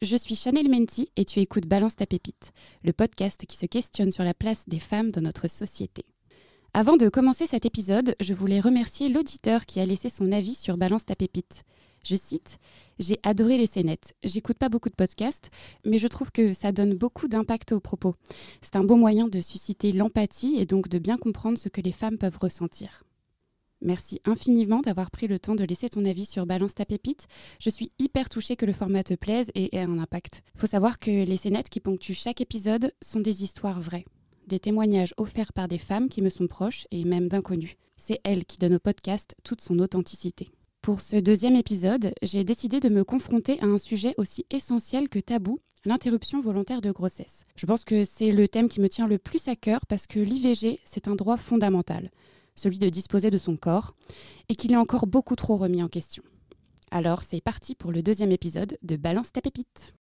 Je suis Chanel Menti et tu écoutes Balance ta pépite, le podcast qui se questionne sur la place des femmes dans notre société. Avant de commencer cet épisode, je voulais remercier l'auditeur qui a laissé son avis sur Balance ta pépite. Je cite J'ai adoré les scénettes. J'écoute pas beaucoup de podcasts, mais je trouve que ça donne beaucoup d'impact aux propos. C'est un beau moyen de susciter l'empathie et donc de bien comprendre ce que les femmes peuvent ressentir. Merci infiniment d'avoir pris le temps de laisser ton avis sur Balance ta pépite. Je suis hyper touchée que le format te plaise et ait un impact. Faut savoir que les scénettes qui ponctuent chaque épisode sont des histoires vraies. Des témoignages offerts par des femmes qui me sont proches et même d'inconnus. C'est elles qui donnent au podcast toute son authenticité. Pour ce deuxième épisode, j'ai décidé de me confronter à un sujet aussi essentiel que tabou, l'interruption volontaire de grossesse. Je pense que c'est le thème qui me tient le plus à cœur parce que l'IVG, c'est un droit fondamental celui de disposer de son corps, et qu'il est encore beaucoup trop remis en question. Alors c'est parti pour le deuxième épisode de Balance ta pépite.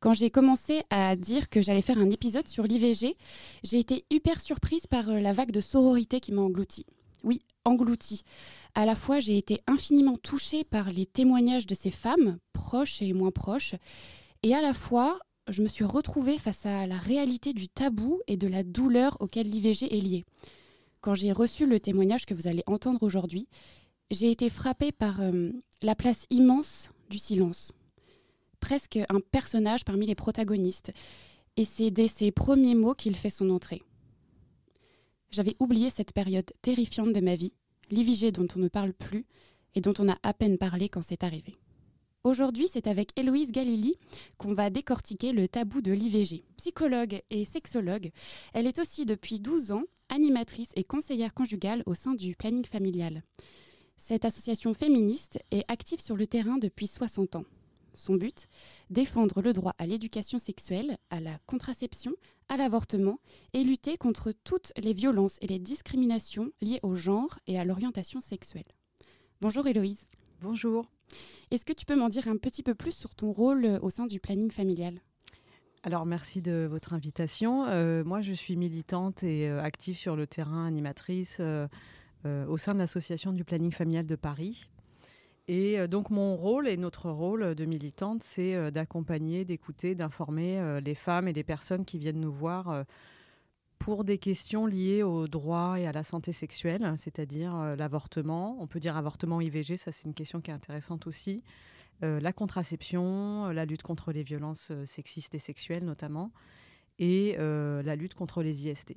Quand j'ai commencé à dire que j'allais faire un épisode sur l'IVG, j'ai été hyper surprise par euh, la vague de sororité qui m'a engloutie. Oui, engloutie. À la fois, j'ai été infiniment touchée par les témoignages de ces femmes, proches et moins proches, et à la fois, je me suis retrouvée face à la réalité du tabou et de la douleur auquel l'IVG est liée. Quand j'ai reçu le témoignage que vous allez entendre aujourd'hui, j'ai été frappée par euh, la place immense du silence presque un personnage parmi les protagonistes. Et c'est dès ses premiers mots qu'il fait son entrée. J'avais oublié cette période terrifiante de ma vie, l'IVG dont on ne parle plus et dont on a à peine parlé quand c'est arrivé. Aujourd'hui, c'est avec Héloïse Galili qu'on va décortiquer le tabou de l'IVG. Psychologue et sexologue, elle est aussi depuis 12 ans animatrice et conseillère conjugale au sein du planning familial. Cette association féministe est active sur le terrain depuis 60 ans. Son but Défendre le droit à l'éducation sexuelle, à la contraception, à l'avortement et lutter contre toutes les violences et les discriminations liées au genre et à l'orientation sexuelle. Bonjour Héloïse. Bonjour. Est-ce que tu peux m'en dire un petit peu plus sur ton rôle euh, au sein du planning familial? Alors merci de votre invitation. Euh, moi je suis militante et euh, active sur le terrain, animatrice au sein de l'association du planning familial de Paris. Et euh, donc mon rôle et notre rôle de militante, c'est euh, d'accompagner, d'écouter, d'informer euh, les femmes et les personnes qui viennent nous voir pour des questions liées au droit et à la santé sexuelle, c'est-à-dire l'avortement. On peut dire avortement IVG, ça c'est une question qui est intéressante aussi. la contraception, la lutte contre les violences sexistes et sexuelles notamment, et la lutte contre les IST.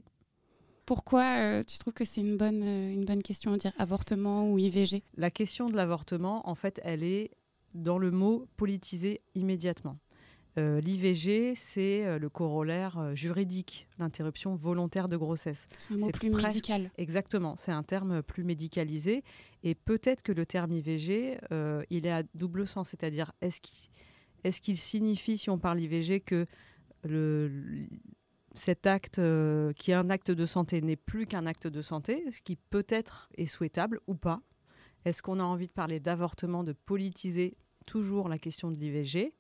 Pourquoi euh, tu trouves que c'est une bonne, euh, une bonne question à dire avortement ou IVG La question de l'avortement, en fait, elle est dans le mot politisé immédiatement. Euh, L'IVG, c'est le corollaire juridique, l'interruption volontaire de grossesse. C'est un mot plus médical. Exactement, c'est un terme plus médicalisé. Et peut-être que le terme IVG, il est à double sens, c'est-à-dire est-ce qu'il est qu'il signifie, si on parle IVG, que le, cet acte euh, qui est un acte de santé n'est plus qu'un acte de santé, ce qui peut-être est souhaitable ou pas. Est-ce qu'on a envie de parler d'avortement, de politiser toujours la question de l'IVG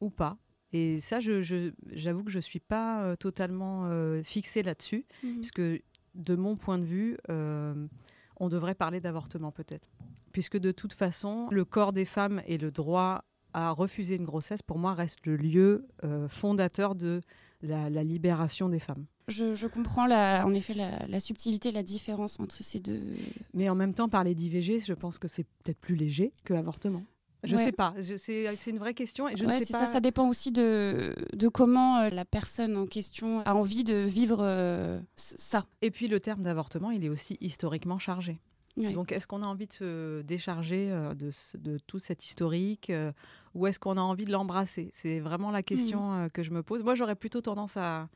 ou pas? Et ça, j'avoue que je ne suis pas euh, totalement euh, fixée là-dessus, mhm. puisque de mon point de vue, on devrait parler d'avortement peut-être. Puisque de toute façon, le corps des femmes et le droit à refuser une grossesse, pour moi, reste le lieu fondateur de la, libération des femmes. Je, comprends la, en effet la, subtilité, la différence entre ces deux. Mais en même temps, parler d'IVG, je pense que c'est peut-être plus léger que avortement. Je ne sais pas, c'est une vraie question et je ne sais pas. Ça, ça dépend aussi de, de comment euh, la personne en question a envie de vivre euh, ça. Et puis le terme d'avortement, il est aussi historiquement chargé. Donc, est-ce qu'on a envie de se décharger euh, de, de tout cet historique euh, ou est-ce qu'on a envie de l'embrasser? C'est vraiment la question mmh. euh, que je me pose. Moi, j'aurais plutôt tendance à,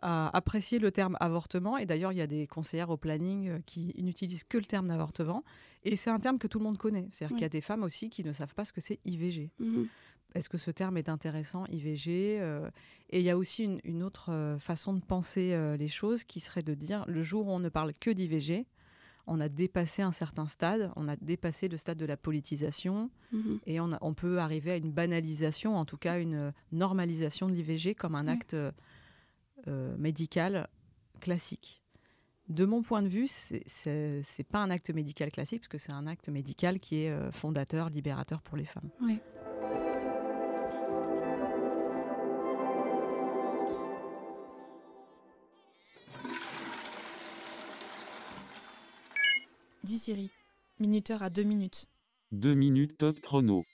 apprécier le terme avortement. Et d'ailleurs, il y a des conseillères au planning qui n'utilisent que le terme d'avortement. Et c'est un terme que tout le monde connaît. C'est-à-dire qu'il y a des femmes aussi qui ne savent pas ce que c'est IVG. Mmh. Est-ce que ce terme est intéressant, IVG Et il y a aussi une, une autre façon de penser les choses qui serait de dire le jour où on ne parle que d'IVG, on a dépassé un certain stade, on a dépassé le stade de la politisation mhm. et on, peut arriver à une banalisation, en tout cas une normalisation de l'IVG comme un acte euh, euh, médical classique. De mon point de vue, c'est pas un acte médical classique, parce que c'est un acte médical qui est euh, fondateur, libérateur pour les femmes. Oui. 10 Siri. Minuteur à 2 minutes. 2 minutes top chrono.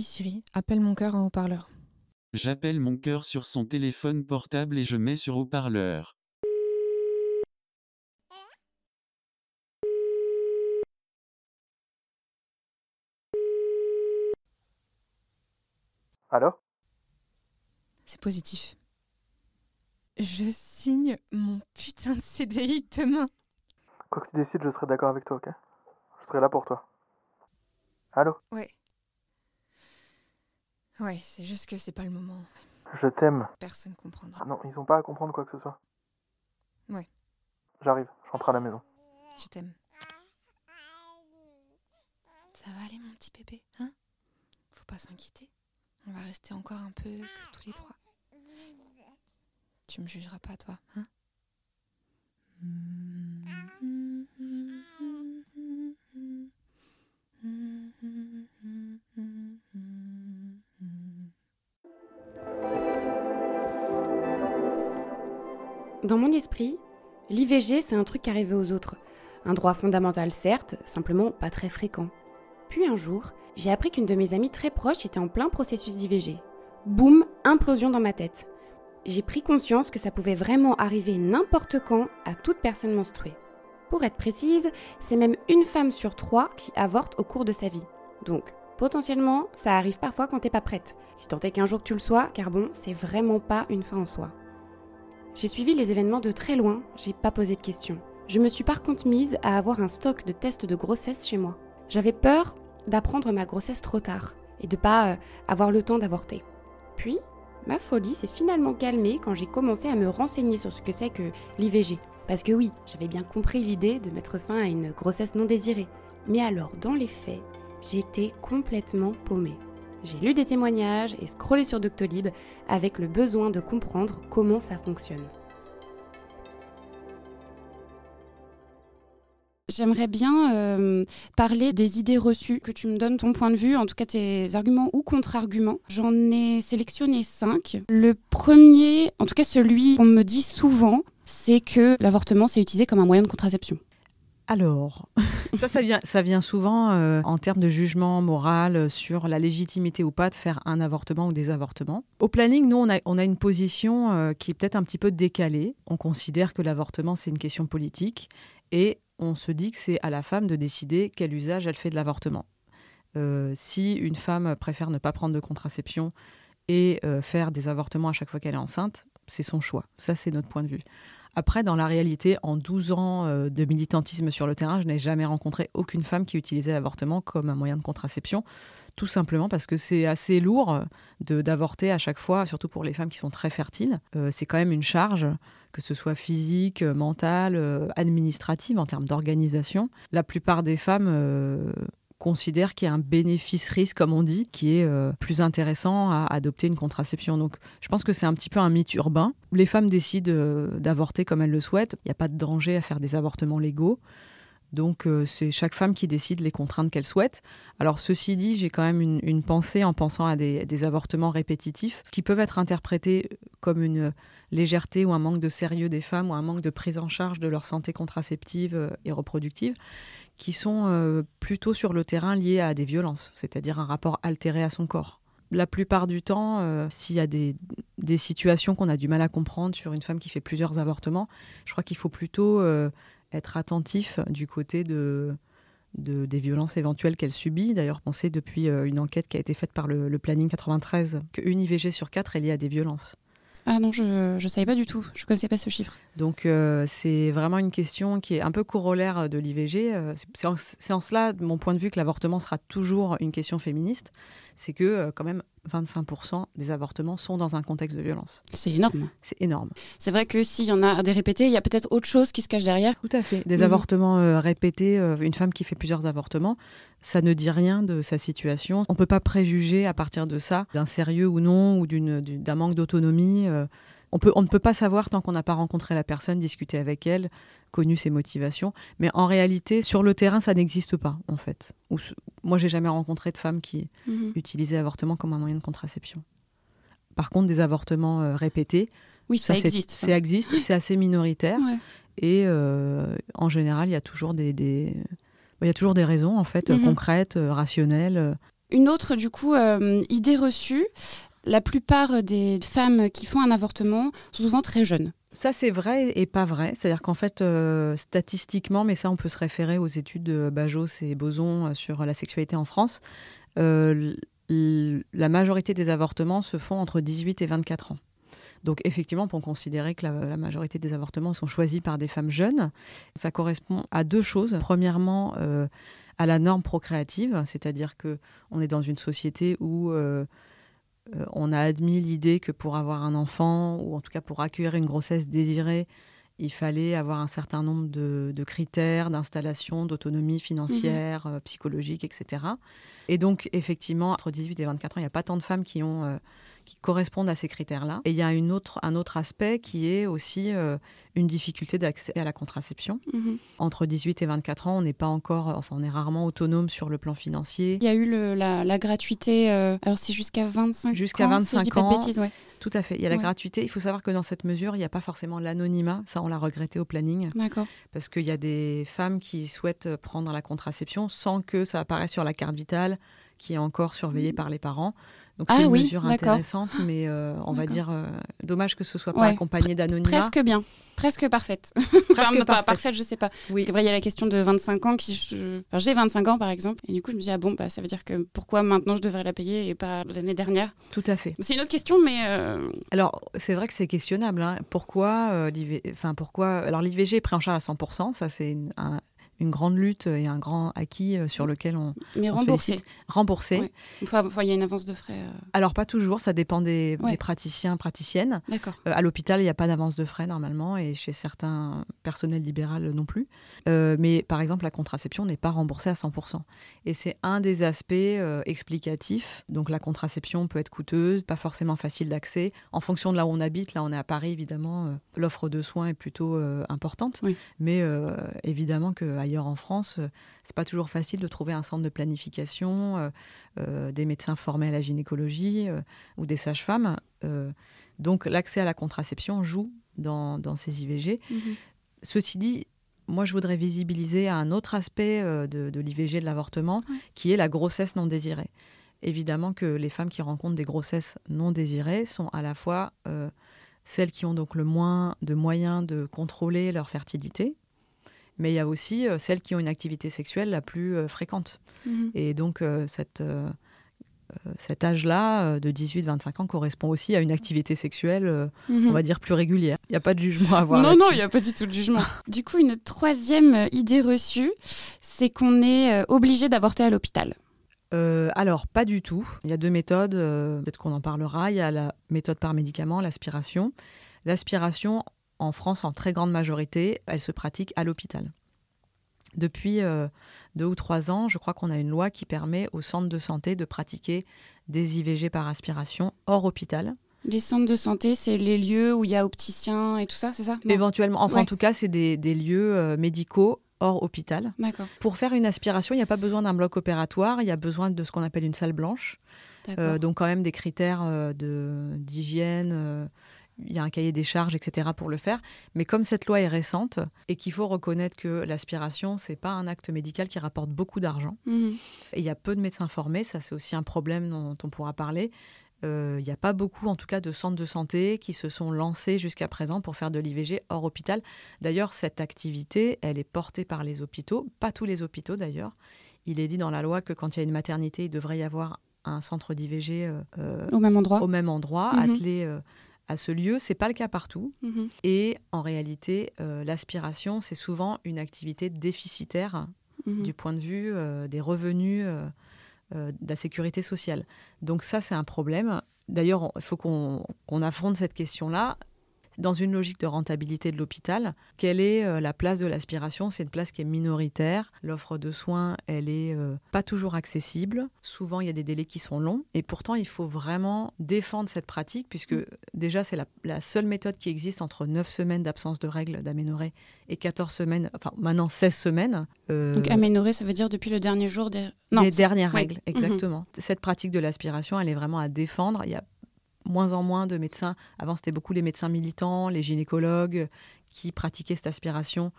Dis Siri, appelle mon cœur en haut-parleur. J'appelle mon cœur sur son téléphone portable et je mets sur haut-parleur. Allô? C'est positif. Je signe mon putain de CDI demain. Quoi que tu décides, je serai d'accord avec toi, ok? Je serai là pour toi. Allô? Ouais. Ouais, c'est juste que c'est pas le moment. Je t'aime. Personne comprendra. Non, ils ont pas à comprendre quoi que ce soit. Ouais. J'arrive, je rentre à la maison. Je t'aime. Ça va aller, mon petit bébé, hein? Faut pas s'inquiéter. On va rester encore un peu que tous les trois. Tu me jugeras pas, toi, hein? Dans mon esprit, l'IVG, c'est un truc qui aux autres. Un droit fondamental, certes, simplement pas très fréquent. Puis un jour, j'ai appris qu'une de mes amies très proches était en plein processus d'IVG. Boum, implosion dans ma tête. J'ai pris conscience que ça pouvait vraiment arriver n'importe quand à toute personne menstruée. Pour être précise, c'est même une femme sur trois qui avorte au cours de sa vie. Donc, potentiellement, ça arrive parfois quand t'es pas prête. Si tant est qu'un jour tu le sois, car bon, c'est vraiment pas une fin en soi. J'ai suivi les événements de très loin, j'ai pas posé de questions. Je me suis par contre mise à avoir un stock de tests de grossesse chez moi. J'avais peur d'apprendre ma grossesse trop tard et de pas euh, avoir le temps d'avorter. Puis, ma folie s'est finalement calmée quand j'ai commencé à me renseigner sur ce que c'est que l'IVG. Parce que oui, j'avais bien compris l'idée de mettre fin à une grossesse non désirée. Mais alors, dans les faits, j'étais complètement paumée. J'ai lu des témoignages et scrollé sur Doctolib avec le besoin de comprendre comment ça fonctionne. J'aimerais bien euh, parler des idées reçues, que tu me donnes ton point de vue, en tout cas tes arguments ou contre-arguments. J'en ai sélectionné cinq. Le premier, en tout cas celui qu'on me dit souvent, c'est que l'avortement c'est utilisé comme un moyen de contraception. Alors, ça, vient, ça vient souvent euh, en termes de jugement moral euh, sur la légitimité ou pas de faire un avortement ou des avortements. Au planning, nous, on a, une position euh, qui est peut-être un petit peu décalée. On considère que l'avortement, c'est une question politique et on se dit que c'est à la femme de décider quel usage elle fait de l'avortement. Si une femme préfère ne pas prendre de contraception et faire des avortements à chaque fois qu'elle est enceinte, c'est son choix. Ça, c'est notre point de vue. Après, dans la réalité, en 12 ans euh, de militantisme sur le terrain, je n'ai jamais rencontré aucune femme qui utilisait l'avortement comme un moyen de contraception, tout simplement parce que c'est assez lourd de- d'avorter à chaque fois, surtout pour les femmes qui sont très fertiles. Euh, c'est quand même une charge, que ce soit physique, euh, mentale, euh, administrative, en termes d'organisation. La plupart des femmes euh, considèrent qu'il y a un bénéfice-risque, comme on dit, qui est euh, plus intéressant à adopter une contraception. Donc, je pense que c'est un petit peu un mythe urbain. Les femmes décident euh, d'avorter comme elles le souhaitent. Il n'y a pas de danger à faire des avortements légaux. Donc euh, c'est chaque femme qui décide les contraintes qu'elle souhaite. Alors ceci dit, j'ai quand même une, pensée en pensant à des, avortements répétitifs qui peuvent être interprétés comme une légèreté ou un manque de sérieux des femmes ou un manque de prise en charge de leur santé contraceptive euh, et reproductive qui sont euh, plutôt sur le terrain liés à des violences, c'est-à-dire un rapport altéré à son corps. La plupart du temps, euh, s'il y a des, situations qu'on a du mal à comprendre sur une femme qui fait plusieurs avortements, je crois qu'il faut plutôt euh, être attentif du côté de, de- des violences éventuelles qu'elle subit. D'ailleurs, on sait depuis euh, une enquête qui a été faite par le, le Planning 93 qu'une IVG sur quatre est liée à des violences. Ah non, je ne savais pas du tout. Je connaissais pas ce chiffre. Donc euh, c'est vraiment une question qui est un peu corollaire de l'IVG. Euh, c'est- en, cela, de mon point de vue, que l'avortement sera toujours une question féministe. C'est que quand même 25% des avortements sont dans un contexte de violence. C'est énorme. C'est énorme. C'est vrai que s'il y en a des répétés, il y a peut-être autre chose qui se cache derrière. Tout à fait. Des Mhm. avortements euh, répétés, euh, une femme qui fait plusieurs avortements, ça ne dit rien de sa situation. On ne peut pas préjuger à partir de ça d'un sérieux ou non, ou d'un manque d'autonomie. euh. on, peut, on ne peut pas savoir tant qu'on n'a pas rencontré la personne, discuté avec elle, connu ses motivations. Mais en réalité, sur le terrain, ça n'existe pas, en fait. Ou moi, j'ai jamais rencontré de femme qui Mhm. utilisait l'avortement comme un moyen de contraception. Par contre, des avortements euh, répétés, Oui, ça, existe. ça. Existe, c'est assez minoritaire. Ouais. Et euh, en général, il y a toujours des, des- il y a toujours des raisons en fait Mhm. concrètes, euh, rationnelles. Une autre, du coup, euh, idée reçue, la plupart des femmes qui font un avortement sont souvent très jeunes. Ça, c'est vrai et pas vrai. C'est-à-dire qu'en fait, euh, statistiquement, mais ça, on peut se référer aux études de Bajos et Boson euh, sur la sexualité en France. euh, la majorité des avortements se font entre 18 et 24 ans. Donc effectivement, peut considérer que la, majorité des avortements sont choisis par des femmes jeunes. Ça correspond à deux choses. Premièrement, à la norme procréative, c'est-à-dire que on est dans une société où euh, on a admis l'idée que pour avoir un enfant, ou en tout cas pour accueillir une grossesse désirée, il fallait avoir un certain nombre de, de critères d'installation, d'autonomie financière, euh, psychologique, etc. Et donc, effectivement, entre 18 et 24 ans, il n'y a pas tant de femmes qui, ont, euh, qui correspondent à ces critères-là. Et il y a une autre, un autre aspect qui est aussi euh, une difficulté d'accès à la contraception. Mhm. Entre 18 et 24 ans, on n'est pas encore, enfin, on est rarement autonome sur le plan financier. Il y a eu le- la, la gratuité, euh, alors c'est jusqu'à 25 Jusqu'à ans, si je 25 dis pas de ans. bêtises, ouais. Tout à fait. Il y a la Ouais. gratuité. Il faut savoir que dans cette mesure, il n'y a pas forcément l'anonymat. Ça, on l'a regretté au planning. D'accord. Parce qu'il y a des femmes qui souhaitent prendre la contraception sans que ça apparaisse sur la carte vitale, qui est encore surveillée par les parents. Donc Ah c'est une oui, mesure intéressante, mais euh, on va dire euh, dommage que ce soit pas Ouais. accompagné d'anonymat. Presque bien. Presque parfaite. Presque Enfin, pas parfaite. parfaite, je sais pas. Oui. Parce qu'après, il y a la question de 25 ans. qui je- enfin, J'ai 25 ans, par exemple. Et du coup, je me dis, ah bon, bah, ça veut dire que pourquoi maintenant je devrais la payer et pas l'année dernière? Tout à fait. C'est une autre question, mais euh, Alors, c'est vrai que c'est questionnable. hein. Pourquoi, l'IV enfin, pourquoi Alors, l'IVG est pris en charge à 100%. Ça, c'est une, un- une grande lutte et un grand acquis euh, sur lequel on mais On remboursé. remboursé. Ouais. Enfin, il y a une avance de frais. euh, Alors, pas toujours. Ça dépend des, Ouais. des praticiens, praticiennes. D'accord. Euh, à l'hôpital, il n'y a pas d'avance de frais normalement, et chez certains personnels libéraux non plus. Euh, mais par exemple, la contraception n'est pas remboursée à 100%. Et c'est un des aspects explicatifs. Donc la contraception peut être coûteuse, pas forcément facile d'accès. En fonction de là où on habite, là on est à Paris évidemment, l'offre de soins est plutôt importante. Oui. Mais évidemment qu'ailleurs en France, euh, c'est pas toujours facile de trouver un centre de planification, euh, euh, des médecins formés à la gynécologie ou des sages-femmes. Donc l'accès à la contraception joue dans, dans ces IVG. Mhm. Ceci dit, moi je voudrais visibiliser un autre aspect de, de l'IVG, de l'avortement, qui est la grossesse non désirée. Évidemment que les femmes qui rencontrent des grossesses non désirées sont à la fois euh, celles qui ont donc le moins de moyens de contrôler leur fertilité, mais il y a aussi euh, celles qui ont une activité sexuelle la plus euh, fréquente. Mhm. Et donc, euh, cette, cet âge-là, de 18-25 ans, correspond aussi à une activité sexuelle, Mhm. on va dire, plus régulière. Il n'y a pas de jugement à avoir. Non, non, il n'y a pas du tout de jugement. du coup, une troisième idée reçue, c'est qu'on est obligé d'avorter à l'hôpital. Euh, alors, pas du tout. Il y a deux méthodes, euh, peut-être qu'on en parlera. Il y a la méthode par médicament, l'aspiration. L'aspiration, en France, en très grande majorité, elle se pratique à l'hôpital. Depuis euh, deux ou trois ans, je crois qu'on a une loi qui permet aux centres de santé de pratiquer des IVG par aspiration hors hôpital. Les centres de santé, c'est les lieux où il y a opticiens et tout ça, c'est ça? Éventuellement, enfin Ouais. en tout cas, c'est des, des lieux euh, médicaux hors hôpital. Pour faire une aspiration, il n'y a pas besoin d'un bloc opératoire, il y a besoin de ce qu'on appelle une salle blanche. Euh, donc quand même des critères euh, de- d'hygiène, il y a un cahier des charges, etc. pour le faire. Mais comme cette loi est récente et qu'il faut reconnaître que l'aspiration, c'est pas un acte médical qui rapporte beaucoup d'argent, Mhm. et il y a peu de médecins formés, ça c'est aussi un problème dont on pourra parler. Euh, Il n'y a pas beaucoup, en tout cas, de centres de santé qui se sont lancés jusqu'à présent pour faire de l'IVG hors hôpital. D'ailleurs, cette activité, elle est portée par les hôpitaux, pas tous les hôpitaux d'ailleurs. Il est dit dans la loi que quand il y a une maternité, il devrait y avoir un centre d'IVG euh, euh, Au même endroit. au même endroit, Mhm. attelé euh, à ce lieu. C'est pas le cas partout. Mhm. Et en réalité, euh, l'aspiration, c'est souvent une activité déficitaire Mhm. du point de vue euh, des revenus euh, de la sécurité sociale. Donc ça, c'est un problème. D'ailleurs, il faut qu'on qu'on affronte cette question-là. Dans une logique de rentabilité de l'hôpital, quelle est euh, la place de l'aspiration? C'est une place qui est minoritaire. L'offre de soins, elle est euh, pas toujours accessible. Souvent, il y a des délais qui sont longs. Et pourtant, il faut vraiment défendre cette pratique, puisque déjà, c'est la, la seule méthode qui existe entre 9 semaines d'absence de règles d'aménorrhée et 14 semaines, enfin maintenant 16 semaines. Euh, Donc aménorrhée, ça veut dire depuis le dernier jour des. Non. les dernières règles, Mhm. exactement. Cette pratique de l'aspiration, elle est vraiment à défendre. Il y a moins en moins de médecins. Avant, c'était beaucoup les médecins militants, les gynécologues qui pratiquaient cette aspiration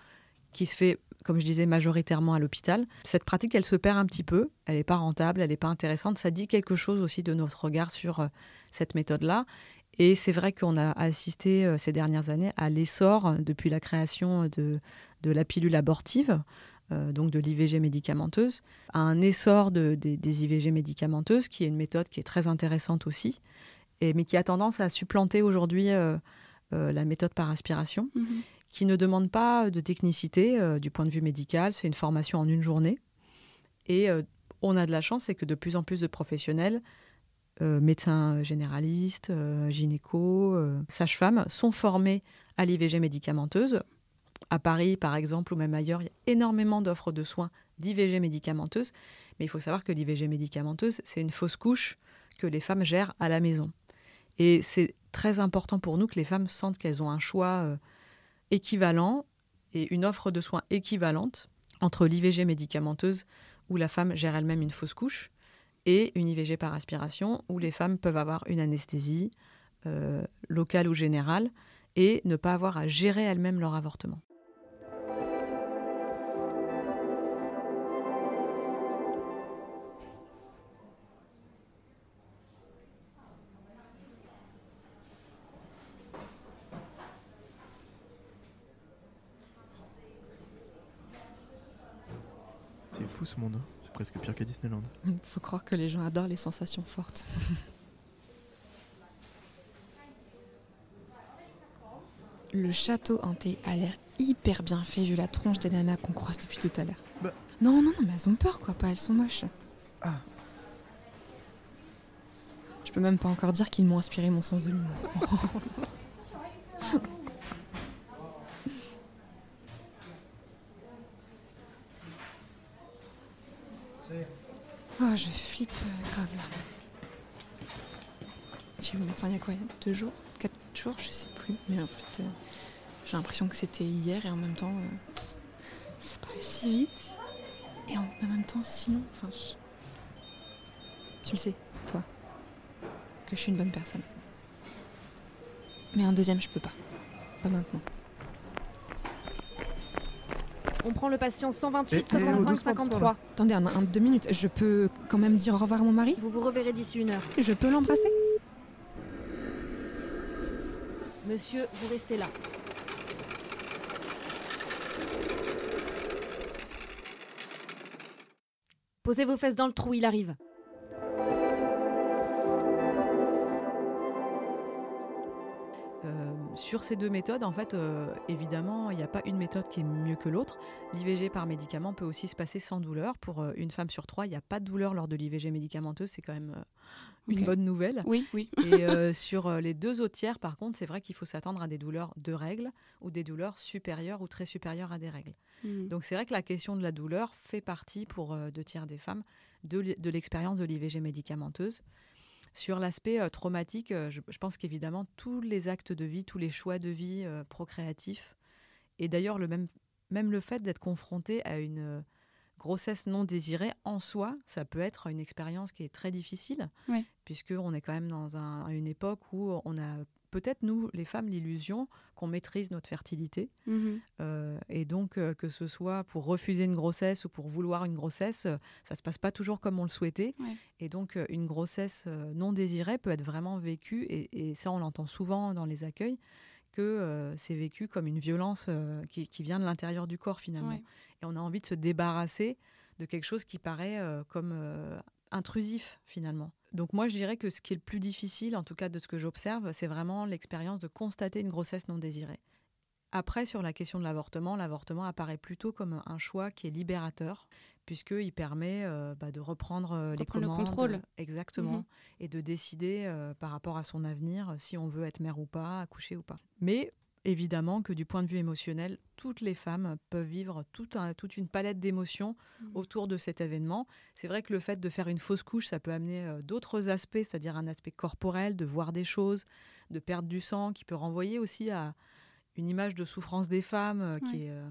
qui se fait, comme je disais, majoritairement à l'hôpital. Cette pratique, elle se perd un petit peu. Elle n'est pas rentable, elle n'est pas intéressante. Ça dit quelque chose aussi de notre regard sur euh, cette méthode-là. Et c'est vrai qu'on a assisté euh, ces dernières années à l'essor, euh, depuis la création de, de la pilule abortive, donc de l'IVG médicamenteuse, à un essor de- des- des IVG médicamenteuses, qui est une méthode qui est très intéressante aussi, et, mais qui a tendance à supplanter aujourd'hui euh, euh, la méthode par aspiration, Mhm. qui ne demande pas de technicité euh, du point de vue médical. C'est une formation en une journée. Et on a de la chance, c'est que de plus en plus de professionnels, euh, médecins généralistes, euh, gynéco, euh, sages-femmes, sont formés à l'IVG médicamenteuse. À Paris, par exemple, ou même ailleurs, il y a énormément d'offres de soins d'IVG médicamenteuse. Mais il faut savoir que l'IVG médicamenteuse, c'est une fausse couche que les femmes gèrent à la maison. Et c'est très important pour nous que les femmes sentent qu'elles ont un choix euh, équivalent et une offre de soins équivalente entre l'IVG médicamenteuse où la femme gère elle-même une fausse couche et une IVG par aspiration où les femmes peuvent avoir une anesthésie euh, locale ou générale et ne pas avoir à gérer elles-mêmes leur avortement. Fou ce monde, hein. c'est presque pire que Disneyland. Faut croire que les gens adorent les sensations fortes. Le château hanté a l'air hyper bien fait vu la tronche des nanas qu'on croise depuis tout à l'heure. Bah. Non, non, non, mais elles ont peur quoi, pas elles sont moches. Ah. Je peux même pas encore dire qu'ils m'ont inspiré mon sens de l'humour. Oh, je flippe euh, grave là. Médecin il y a quoi il y a Deux jours Quatre jours Je sais plus. Mais en fait, euh, j'ai l'impression que c'était hier et en même temps, euh, ça paraît si vite. Et en même temps, si long. Enfin, je- Tu le sais, toi, que je suis une bonne personne. Mais un deuxième, je peux pas. Pas maintenant. On prend le patient 128 Eh, eh, 65 doucement, 53. Attendez, un, un- deux minutes. Je peux quand même dire au revoir à mon mari? Vous vous reverrez d'ici une heure. Je peux l'embrasser? Monsieur, vous restez là. Posez vos fesses dans le trou, il arrive. Euh, sur ces deux méthodes, en fait, euh, évidemment, il n'y a pas une méthode qui est mieux que l'autre. L'IVG par médicament peut aussi se passer sans douleur. Pour euh, une femme sur trois, il n'y a pas de douleur lors de l'IVG médicamenteuse. C'est quand même une bonne nouvelle. Oui, oui. Et euh, sur euh, les deux autres tiers, par contre, c'est vrai qu'il faut s'attendre à des douleurs de règles ou des douleurs supérieures ou très supérieures à des règles. Mhm. Donc c'est vrai que la question de la douleur fait partie pour euh, deux tiers des femmes de, l'e- de l'expérience de l'IVG médicamenteuse. Sur l'aspect euh, traumatique, je, je pense qu'évidemment tous les actes de vie, tous les choix de vie procréatifs, et d'ailleurs le même même le fait d'être confronté à une grossesse non désirée en soi, ça peut être une expérience qui est très difficile, Ouais. puisque on est quand même dans un- une époque où on a peut-être nous, les femmes, l'illusion qu'on maîtrise notre fertilité. Mhm. Euh, et donc, euh, que ce soit pour refuser une grossesse ou pour vouloir une grossesse, euh, ça se passe pas toujours comme on le souhaitait. Ouais. Et donc, une grossesse non désirée peut être vraiment vécue, et, et ça, on l'entend souvent dans les accueils, que euh, c'est vécu comme une violence euh, qui, qui vient de l'intérieur du corps finalement. Ouais. Et on a envie de se débarrasser de quelque chose qui paraît euh, comme intrusif finalement. Donc moi, je dirais que ce qui est le plus difficile, en tout cas de ce que j'observe, c'est vraiment l'expérience de constater une grossesse non désirée. Après, sur la question de l'avortement, l'avortement apparaît plutôt comme un choix qui est libérateur, puisqu'il permet euh, bah, de reprendre euh, les Reprendre le commandes. contrôle. Exactement. Mhm. Et de décider euh, par rapport à son avenir, si on veut être mère ou pas, accoucher ou pas. Mais évidemment que du point de vue émotionnel, toutes les femmes peuvent vivre tout un- toute une palette d'émotions Mhm. autour de cet événement. C'est vrai que le fait de faire une fausse couche, ça peut amener euh, d'autres aspects, c'est-à-dire un aspect corporel, de voir des choses, de perdre du sang, qui peut renvoyer aussi à une image de souffrance des femmes, euh, qui Ouais. est euh,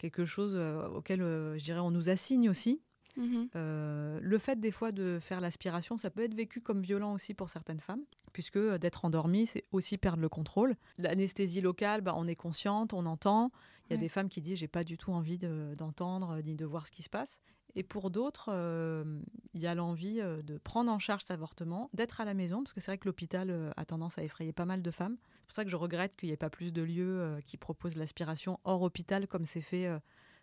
quelque chose euh, auquel, euh, je dirais, on nous assigne aussi. Mhm. Euh, le fait des fois de faire l'aspiration, ça peut être vécu comme violent aussi pour certaines femmes, puisque d'être endormie, c'est aussi perdre le contrôle. L'anesthésie locale, bah, on est consciente, on entend. Il y a Ouais. des femmes qui disent j'ai pas du tout envie de- d'entendre ni de voir ce qui se passe. Et pour d'autres, euh, il y a l'envie de prendre en charge cet avortement, d'être à la maison, parce que c'est vrai que l'hôpital a tendance à effrayer pas mal de femmes. C'est pour ça que je regrette qu'il n'y ait pas plus de lieux euh, qui proposent l'aspiration hors hôpital, comme c'est fait euh,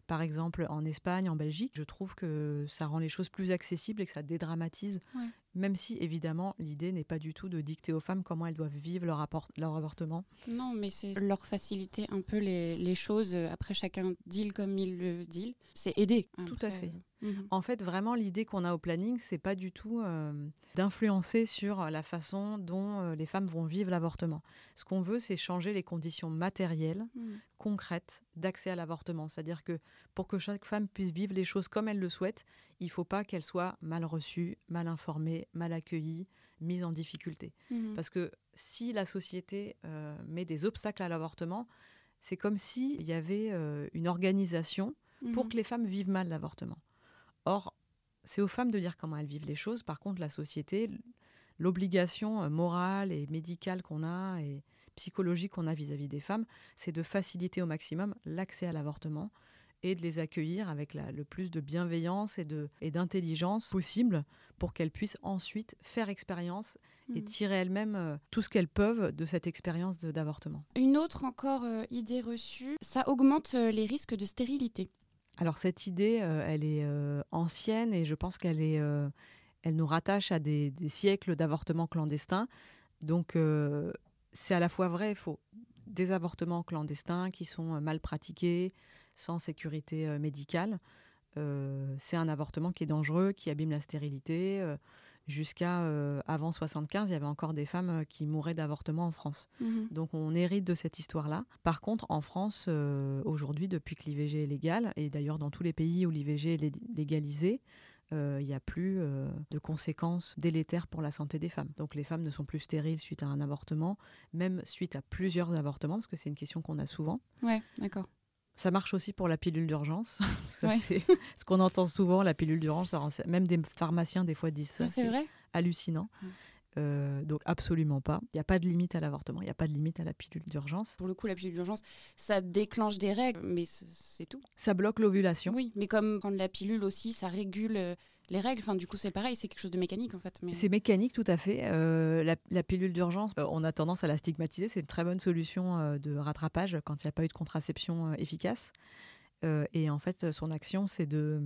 par exemple en Espagne, en Belgique. Je trouve que ça rend les choses plus accessibles et que ça dédramatise. Même si évidemment l'idée n'est pas du tout de dicter aux femmes comment elles doivent vivre leur, apport- leur avortement. Non, mais c'est leur faciliter un peu les, les choses. Après, chacun deal comme il le deal. C'est aider. Tout à fait. euh, mhm. En fait, vraiment, l'idée qu'on a au planning, c'est pas du tout euh, d'influencer sur la façon dont euh, les femmes vont vivre l'avortement. Ce qu'on veut, c'est changer les conditions matérielles, Mhm. concrètes d'accès à l'avortement. C'est-à-dire que pour que chaque femme puisse vivre les choses comme elle le souhaite, il faut pas qu'elle soit mal reçue, mal informée, mal accueillie, mise en difficulté. Mhm. Parce que si la société euh, met des obstacles à l'avortement, c'est comme s'il y avait euh, une organisation pour Mhm. que les femmes vivent mal l'avortement. Or, c'est aux femmes de dire comment elles vivent les choses. Par contre, la société, l'obligation euh, morale et médicale qu'on a et psychologique qu'on a vis-à-vis des femmes, c'est de faciliter au maximum l'accès à l'avortement et de les accueillir avec la- le plus de bienveillance et de- et d'intelligence possible pour qu'elles puissent ensuite faire expérience et Mhm. tirer elles-mêmes euh, tout ce qu'elles peuvent de cette expérience d'avortement. Une autre encore euh, idée reçue, ça augmente euh, les risques de stérilité. Alors cette idée, euh, elle est ancienne et je pense qu'elle est, elle nous rattache à des, des siècles d'avortements clandestins. Donc c'est à la fois vrai, il faut des avortements clandestins qui sont mal pratiqués, sans sécurité euh, médicale. Euh, c'est un avortement qui est dangereux, qui abîme la stérilité. euh, Jusqu'à avant 75, il y avait encore des femmes qui mouraient d'avortement en France. Mhm. Donc on hérite de cette histoire-là. Par contre, en France, aujourd'hui, depuis que l'IVG est légal, et d'ailleurs dans tous les pays où l'IVG est lé- légalisé, euh, il n'y a plus euh, de conséquences délétères pour la santé des femmes. Donc les femmes ne sont plus stériles suite à un avortement, même suite à plusieurs avortements, parce que c'est une question qu'on a souvent. Ouais, d'accord. Ça marche aussi pour la pilule d'urgence. Ça, Ouais. c'est ce qu'on entend souvent, la pilule d'urgence. Même des pharmaciens, des fois, disent ça. Ah, c'est vrai? hallucinant. Ouais. Euh, donc, absolument pas. Il n'y a pas de limite à l'avortement. Il n'y a pas de limite à la pilule d'urgence. Pour le coup, la pilule d'urgence, ça déclenche des règles, mais c'est tout. Ça bloque l'ovulation. Oui, mais comme prendre la pilule aussi, ça régule euh, les règles. Enfin, du coup, c'est pareil, c'est quelque chose de mécanique en fait. Mais... C'est mécanique tout à fait. Euh, la, la pilule d'urgence, on a tendance à la stigmatiser. C'est une très bonne solution de rattrapage quand il n'y a pas eu de contraception efficace. Euh, et en fait, son action, c'est de,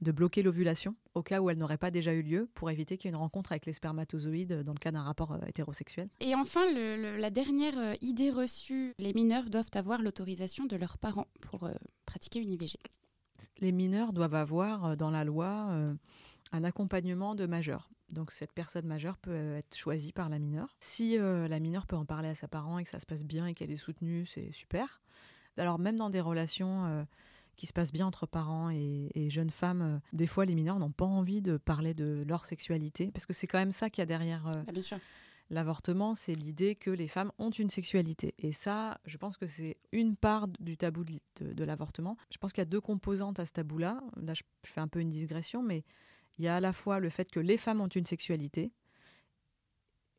de bloquer l'ovulation au cas où elle n'aurait pas déjà eu lieu pour éviter qu'il y ait une rencontre avec les spermatozoïdes dans le cas d'un rapport euh, hétérosexuel. Et enfin, le- le- la dernière euh, idée reçue, les mineurs doivent avoir l'autorisation de leurs parents pour euh, pratiquer une IVG. les mineurs doivent avoir dans la loi un accompagnement de majeur. Donc cette personne majeure peut être choisie par la mineure. Si la mineure peut en parler à ses parents et que ça se passe bien et qu'elle est soutenue, c'est super. Alors même dans des relations euh, qui se passent bien entre parents et, et jeunes femmes, euh, des fois les mineurs n'ont pas envie de parler de leur sexualité parce que c'est quand même ça qu'il y a derrière. euh, Ah, bien sûr. L'avortement, c'est l'idée que les femmes ont une sexualité. Et ça, je pense que c'est une part du tabou de, de- de l'avortement. Je pense qu'il y a deux composantes à ce tabou-là. Là, je je fais un peu une digression, mais il y a à la fois le fait que les femmes ont une sexualité,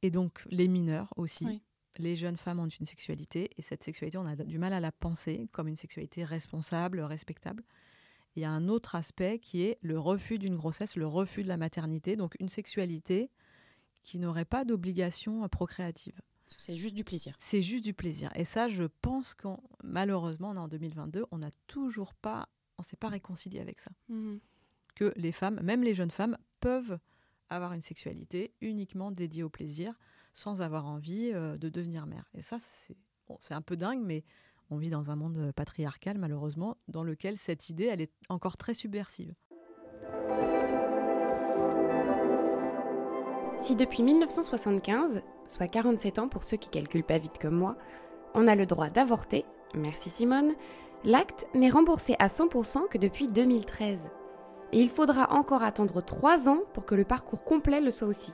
et donc les mineurs aussi. Oui. Les jeunes femmes ont une sexualité, et cette sexualité, on a du mal à la penser comme une sexualité responsable, respectable. Il y a un autre aspect qui est le refus d'une grossesse, le refus de la maternité, donc une sexualité qui n'aurait pas d'obligation procréative. C'est juste du plaisir. C'est juste du plaisir. Et ça, je pense qu'on malheureusement, on est en 2022, on n'a toujours pas, on s'est pas réconcilié avec ça. Que les femmes, même les jeunes femmes, peuvent avoir une sexualité uniquement dédiée au plaisir, sans avoir envie euh, de devenir mère. Et ça, c'est un peu dingue, mais on vit dans un monde patriarcal, malheureusement, dans lequel cette idée, elle est encore très subversive. Si depuis 1975, soit 47 ans pour ceux qui calculent pas vite comme moi, on a le droit d'avorter, merci Simone, l'acte n'est remboursé à 100% que depuis 2013. Et il faudra encore attendre 3 ans pour que le parcours complet le soit aussi.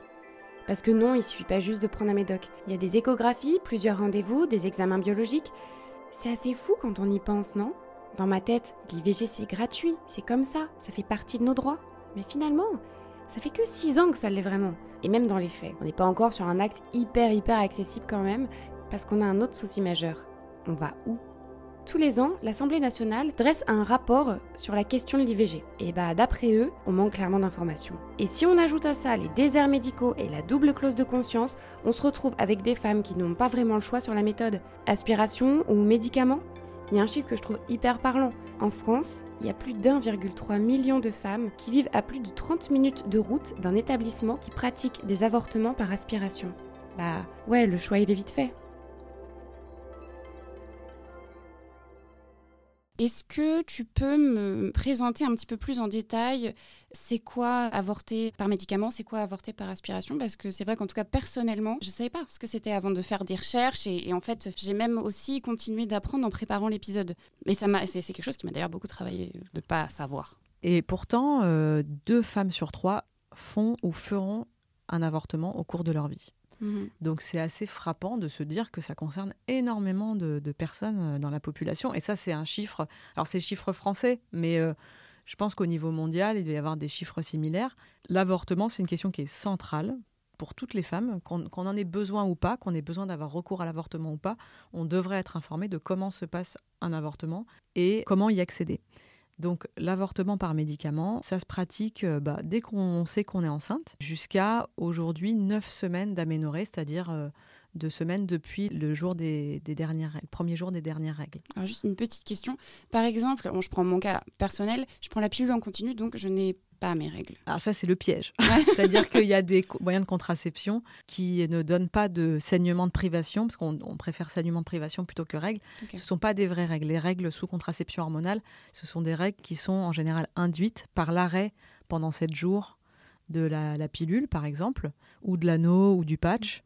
Parce que non, il suffit pas juste de prendre un médoc. Il y a des échographies, plusieurs rendez-vous, des examens biologiques. C'est assez fou quand on y pense, non? Dans ma tête, l'IVG c'est gratuit, c'est comme ça, ça fait partie de nos droits. Mais finalement, ça fait que 6 ans que ça l'est vraiment. Et même dans les faits, on n'est pas encore sur un acte hyper hyper accessible quand même, parce qu'on a un autre souci majeur. On va où? Tous les ans, l'Assemblée nationale dresse un rapport sur la question de l'IVG. Et bah d'après eux, on manque clairement d'informations. Et si on ajoute à ça les déserts médicaux et la double clause de conscience, on se retrouve avec des femmes qui n'ont pas vraiment le choix sur la méthode. Aspiration ou médicaments? Il y a un chiffre que je trouve hyper parlant. En France, il y a plus d'1,3 million de femmes qui vivent à plus de 30 minutes de route d'un établissement qui pratique des avortements par aspiration. Bah ouais, le choix il est vite fait. Est-ce que tu peux me présenter un petit peu plus en détail c'est quoi avorter par médicament, c'est quoi avorter par aspiration? Parce que c'est vrai qu'en tout cas personnellement, je ne savais pas ce que c'était avant de faire des recherches et, en fait j'ai même aussi continué d'apprendre en préparant l'épisode. Mais ça m'a, c'est, quelque chose qui m'a d'ailleurs beaucoup travaillé de pas savoir. Et pourtant, euh, deux femmes sur trois font ou feront un avortement au cours de leur vie. Donc c'est assez frappant de se dire que ça concerne énormément de, personnes euh, dans la population. Et ça, c'est un chiffre. Alors c'est chiffre français, mais euh, je pense qu'au niveau mondial, il doit y avoir des chiffres similaires. L'avortement, c'est une question qui est centrale pour toutes les femmes, qu'on en ait besoin ou pas, qu'on ait besoin d'avoir recours à l'avortement ou pas, on devrait être informé de comment se passe un avortement et comment y accéder. Donc l'avortement par médicament, ça se pratique euh, bah, dès qu'on sait qu'on est enceinte, jusqu'à aujourd'hui 9 semaines d'aménorrhée, c'est-à-dire euh, deux semaines depuis le jour des, dernières règles, premier jour des dernières règles. Alors juste une petite question. Par exemple, je prends mon cas personnel, je prends la pilule en continu, donc je n'ai pas mes règles. Alors ça, c'est le piège. C'est-à-dire qu'il y a des moyens de contraception qui ne donnent pas de saignement de privation, parce qu'on on préfère saignement de privation plutôt que règles. Ce ne sont pas des vraies règles. Les règles sous contraception hormonale, ce sont des règles qui sont en général induites par l'arrêt pendant 7 jours de la, la pilule, par exemple, ou de l'anneau ou du patch.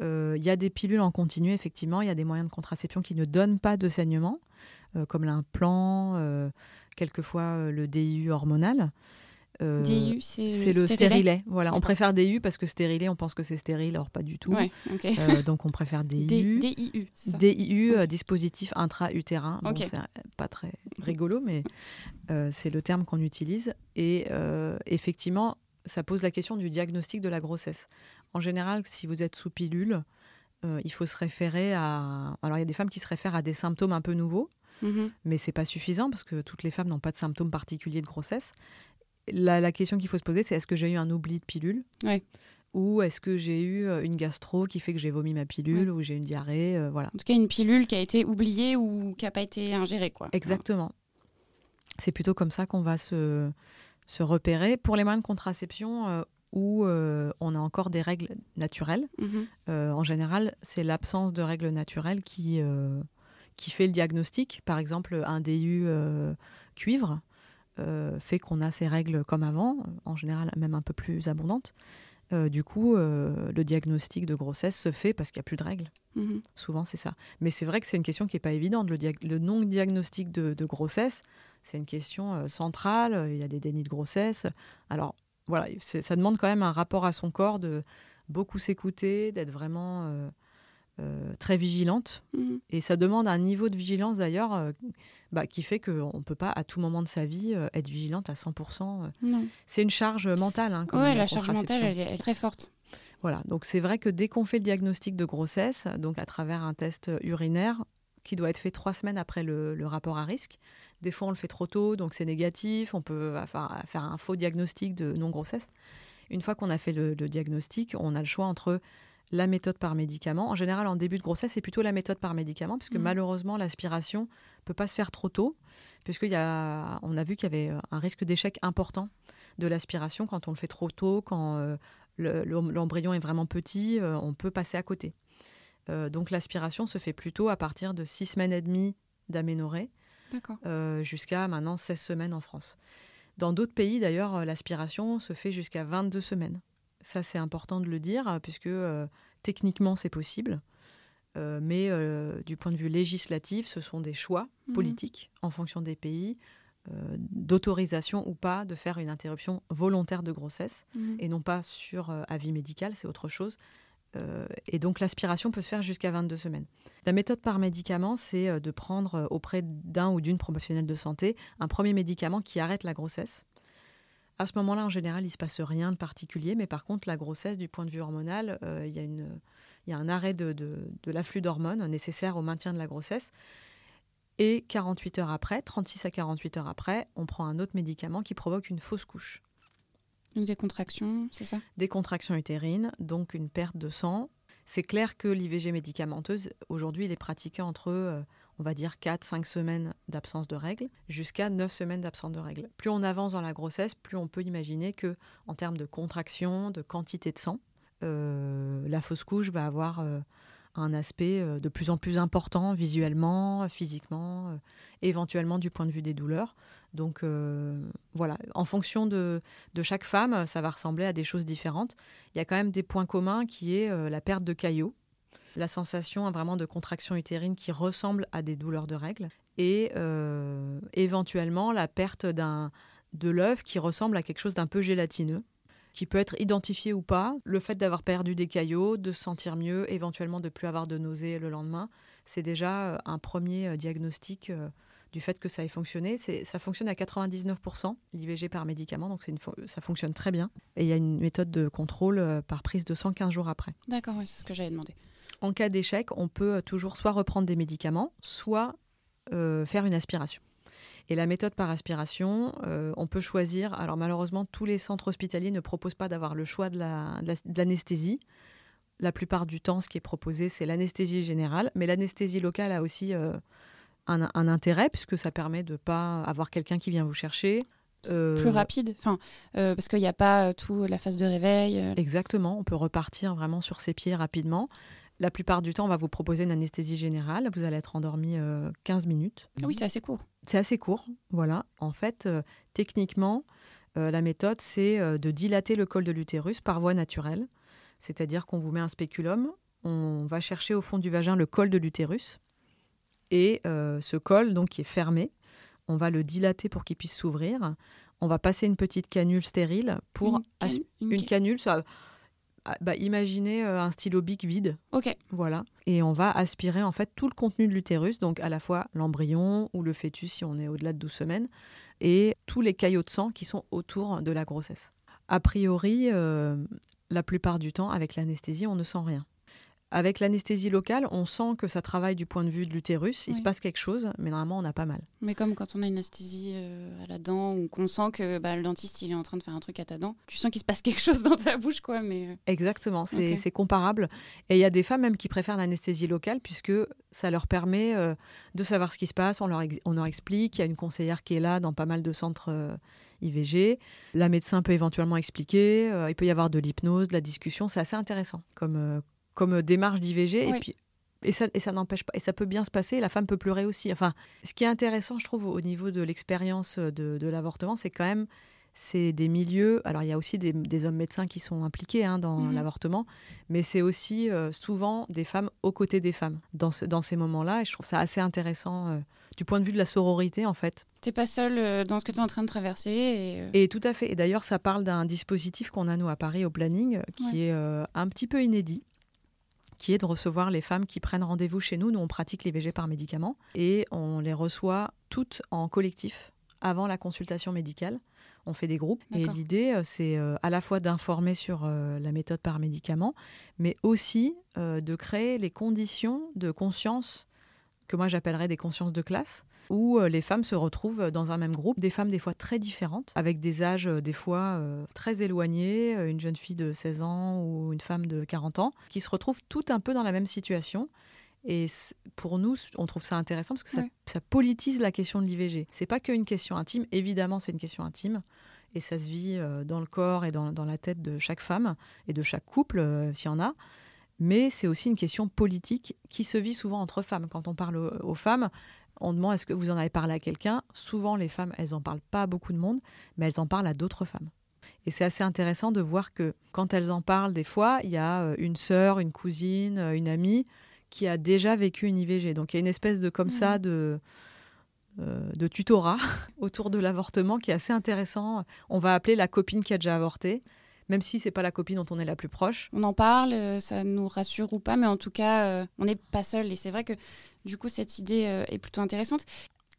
Euh, Il y a des pilules en continu, effectivement. Il y a des moyens de contraception qui ne donnent pas de saignement, euh, comme l'implant, euh, quelquefois le DIU hormonal. Euh, DIU, c'est le stérilet. Voilà, on préfère DIU parce que stérilet, on pense que c'est stérile, or pas du tout. Ouais. Euh, donc on préfère D- DIU. DIU, c'est ça. DIU, euh, dispositif intra-utérin. Bon, c'est pas très rigolo, mais euh, c'est le terme qu'on utilise. Et effectivement, ça pose la question du diagnostic de la grossesse. En général, si vous êtes sous pilule, il faut se référer à. Alors, il y a des femmes qui se réfèrent à des symptômes un peu nouveaux, Mhm. mais c'est pas suffisant parce que toutes les femmes n'ont pas de symptômes particuliers de grossesse. La, la question qu'il faut se poser, c'est est-ce que j'ai eu un oubli de pilule Ouais. Ou est-ce que j'ai eu euh, une gastro qui fait que j'ai vomi ma pilule ou j'ai une diarrhée euh, Voilà. En tout cas, une pilule qui a été oubliée ou qui n'a pas été ingérée, quoi. Exactement. C'est plutôt comme ça qu'on va se, se repérer. Pour les moyens de contraception euh, où euh, on a encore des règles naturelles, Mhm. euh, en général, c'est l'absence de règles naturelles qui, euh, qui fait le diagnostic. Par exemple, un DU cuivre euh, fait qu'on a ces règles comme avant, en général même un peu plus abondantes. Euh, du coup, euh, le diagnostic de grossesse se fait parce qu'il n'y a plus de règles. Mhm. Souvent, c'est ça. Mais c'est vrai que c'est une question qui n'est pas évidente. Le, diag- le non-diagnostic de, de grossesse, c'est une question euh, centrale. Il y a des dénis de grossesse. Alors, voilà, ça demande quand même un rapport à son corps de beaucoup s'écouter, d'être vraiment euh, très vigilante. Mhm. Et ça demande un niveau de vigilance d'ailleurs euh, bah, qui fait qu'on ne peut pas à tout moment de sa vie euh, être vigilante à 100%. euh. Non. C'est une charge mentale. Hein, Ouais, la charge mentale, elle est, elle est très forte. Voilà, donc c'est vrai que dès qu'on fait le diagnostic de grossesse, donc à travers un test urinaire qui doit être fait trois semaines après le, le rapport à risque, des fois on le fait trop tôt, donc c'est négatif, on peut faire, faire un faux diagnostic de non-grossesse. Une fois qu'on a fait le, le diagnostic, on a le choix entre la méthode par médicament. En général, en début de grossesse, c'est plutôt la méthode par médicament, puisque Mhm. malheureusement, l'aspiration peut pas se faire trop tôt, puisqu'on a, on a vu qu'il y avait un risque d'échec important de l'aspiration quand on le fait trop tôt, quand euh, le- l'em- l'embryon est vraiment petit, euh, on peut passer à côté. Euh, donc l'aspiration se fait plutôt à partir de 6 semaines et demie d'aménorrhée euh, jusqu'à maintenant 16 semaines en France. Dans d'autres pays, d'ailleurs, euh, l'aspiration se fait jusqu'à 22 semaines. Ça, c'est important de le dire, euh, puisque euh, techniquement, c'est possible. Euh, mais du point de vue législatif, ce sont des choix Mhm. politiques en fonction des pays, d'autorisation ou pas de faire une interruption volontaire de grossesse Mhm. et non pas sur avis médical, c'est autre chose. Et donc l'aspiration peut se faire jusqu'à 22 semaines. La méthode par médicament, c'est de prendre auprès d'un ou d'une professionnelle de santé un premier médicament qui arrête la grossesse. À ce moment-là, en général, il ne se passe rien de particulier, mais par contre, la grossesse, du point de vue hormonal, euh, il y, a une- il y a un arrêt de, de- de l'afflux d'hormones nécessaire au maintien de la grossesse. Et 48 heures après, 36 à 48 heures après, on prend un autre médicament qui provoque une fausse couche Donc des contractions, c'est ça? Des contractions utérines, donc une perte de sang. C'est clair que l'IVG médicamenteuse, aujourd'hui, il est pratiqué entre, euh, on va dire, 4-5 semaines d'absence de règles, jusqu'à 9 semaines d'absence de règles. Plus on avance dans la grossesse, plus on peut imaginer que, en termes de contraction, de quantité de sang, euh, la fausse couche va avoir euh, un aspect euh, de plus en plus important visuellement, physiquement, éventuellement du point de vue des douleurs. Donc voilà, en fonction de, de chaque femme, ça va ressembler à des choses différentes. Il y a quand même des points communs qui est la perte de caillots, la sensation vraiment de contraction utérine qui ressemble à des douleurs de règles, et euh, éventuellement la perte d'un de l'œuf qui ressemble à quelque chose d'un peu gélatineux, qui peut être identifié ou pas. Le fait d'avoir perdu des caillots, de se sentir mieux, éventuellement de plus avoir de nausées le lendemain, c'est déjà euh, un premier euh, diagnostic du fait que ça ait fonctionné. Ça fonctionne à 99%, l'IVG par médicament, donc ça fonctionne très bien. Et il y a une méthode de contrôle par prise de 115 jours après. D'accord, c'est ce que j'avais demandé. En cas d'échec, on peut toujours soit reprendre des médicaments, soit euh, faire une aspiration. Et la méthode par aspiration, euh, on peut choisir. Alors malheureusement, tous les centres hospitaliers ne proposent pas d'avoir le choix de la- de la- de l'anesthésie. La plupart du temps, ce qui est proposé, c'est l'anesthésie générale. Mais l'anesthésie locale a aussi euh, un, un intérêt, puisque ça permet de ne pas avoir quelqu'un qui vient vous chercher. Euh, Plus rapide, enfin, parce qu'il n'y a pas tout la phase de réveil. Exactement, on peut repartir vraiment sur ses pieds rapidement. La plupart du temps, on va vous proposer une anesthésie générale. Vous allez être endormi euh, 15 minutes. Ah oui, c'est assez court. C'est assez court, voilà. En fait, euh, techniquement, euh, la méthode, c'est euh, de dilater le col de l'utérus par voie naturelle. C'est-à-dire qu'on vous met un spéculum, on va chercher au fond du vagin le col de l'utérus. Et euh, ce col, donc, qui est fermé, on va le dilater pour qu'il puisse s'ouvrir. On va passer une petite canule stérile pour Une can- canule. Ça, bah, imaginez euh, un stylo bic vide, Ok, voilà. Et on va aspirer en fait tout le contenu de l'utérus, donc à la fois l'embryon ou le fœtus si on est au-delà de 12 semaines, et tous les caillots de sang qui sont autour de la grossesse. A priori, euh, la plupart du temps, avec l'anesthésie, on ne sent rien. Avec l'anesthésie locale, on sent que ça travaille du point de vue de l'utérus, il se passe quelque chose, mais normalement, on n'a pas mal. mais comme quand on a une anesthésie euh, à la dent ou qu'on sent que bah, le dentiste il est en train de faire un truc à ta dent, tu sens qu'il se passe quelque chose dans ta bouche, quoi. Mais euh, Exactement, c'est comparable. Et il y a des femmes même qui préfèrent l'anesthésie locale puisque ça leur permet euh, de savoir ce qui se passe, on leur, ex- on leur explique, il y a une conseillère qui est là dans pas mal de centres euh, IVG, la médecin peut éventuellement expliquer, euh, il peut y avoir de l'hypnose, de la discussion, c'est assez intéressant comme, euh, comme démarche d'IVG. Et puis et ça, et ça n'empêche pas, et ça peut bien se passer, la femme peut pleurer aussi. Enfin, ce qui est intéressant, je trouve, au niveau de l'expérience de, de l'avortement, c'est quand même c'est des milieux. Alors, il y a aussi des, des hommes médecins qui sont impliqués hein, dans Mhm. l'avortement, mais c'est aussi euh, souvent des femmes aux côtés des femmes dans, ce- dans ces moments-là. Et je trouve ça assez intéressant euh, du point de vue de la sororité, en fait. T'es pas seul euh, dans ce que tu es en train de traverser. Et, euh, Et tout à fait. Et d'ailleurs, ça parle d'un dispositif qu'on a, nous, à Paris, au planning, euh, qui Ouais. est euh, un petit peu inédit qui est de recevoir les femmes qui prennent rendez-vous chez nous. Nous, on pratique l'IVG par médicament et on les reçoit toutes en collectif avant la consultation médicale. On fait des groupes et l'idée, euh, c'est euh, à la fois d'informer sur euh, la méthode par médicament, mais aussi de créer les conditions de conscience que moi j'appellerais des consciences de classe, où euh, les femmes se retrouvent dans un même groupe, des femmes des fois très différentes, avec des âges euh, des fois euh, très éloignés, une jeune fille de 16 ans ou une femme de 40 ans, qui se retrouvent toutes un peu dans la même situation. Et pour nous, on trouve ça intéressant parce que ça, Ouais. ça politise la question de l'IVG. C'est pas qu'une question intime, évidemment c'est une question intime, et ça se vit dans le corps et dans, dans la tête de chaque femme et de chaque couple, s'il y en a. Mais c'est aussi une question politique qui se vit souvent entre femmes. Quand on parle aux femmes, on demande est-ce que vous en avez parlé à quelqu'un Souvent, les femmes, elles en parlent pas à beaucoup de monde, mais elles en parlent à d'autres femmes. Et c'est assez intéressant de voir que quand elles en parlent, des fois, il y a euh, une sœur, une cousine, euh, une amie qui a déjà vécu une IVG. Donc il y a une espèce de comme ça de euh, de tutorat autour de l'avortement qui est assez intéressant. On va appeler la copine qui a déjà avorté, même si c'est pas la copine dont on est la plus proche. On en parle, euh, ça nous rassure ou pas, mais en tout cas, euh, on n'est pas seul. Et c'est vrai que du coup, cette idée euh, est plutôt intéressante.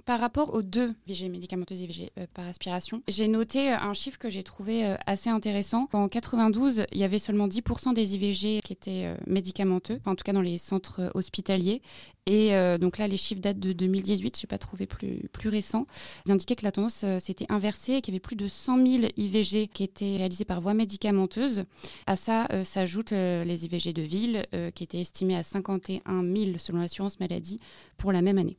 Par rapport aux deux IVG médicamenteuses et IVG euh, par aspiration, j'ai noté euh, un chiffre que j'ai trouvé euh, assez intéressant. En 92, il y avait seulement 10% des IVG qui étaient médicamenteux, en tout cas dans les centres hospitaliers. Et donc là, les chiffres datent de 2018, je n'ai pas trouvé plus, plus récent. Ils indiquaient que la tendance s'était inversée et qu'il y avait plus de 100 000 IVG qui étaient réalisés par voie médicamenteuse. À ça s'ajoutent les IVG de ville, qui étaient estimés à 51 000 selon l'assurance maladie pour la même année.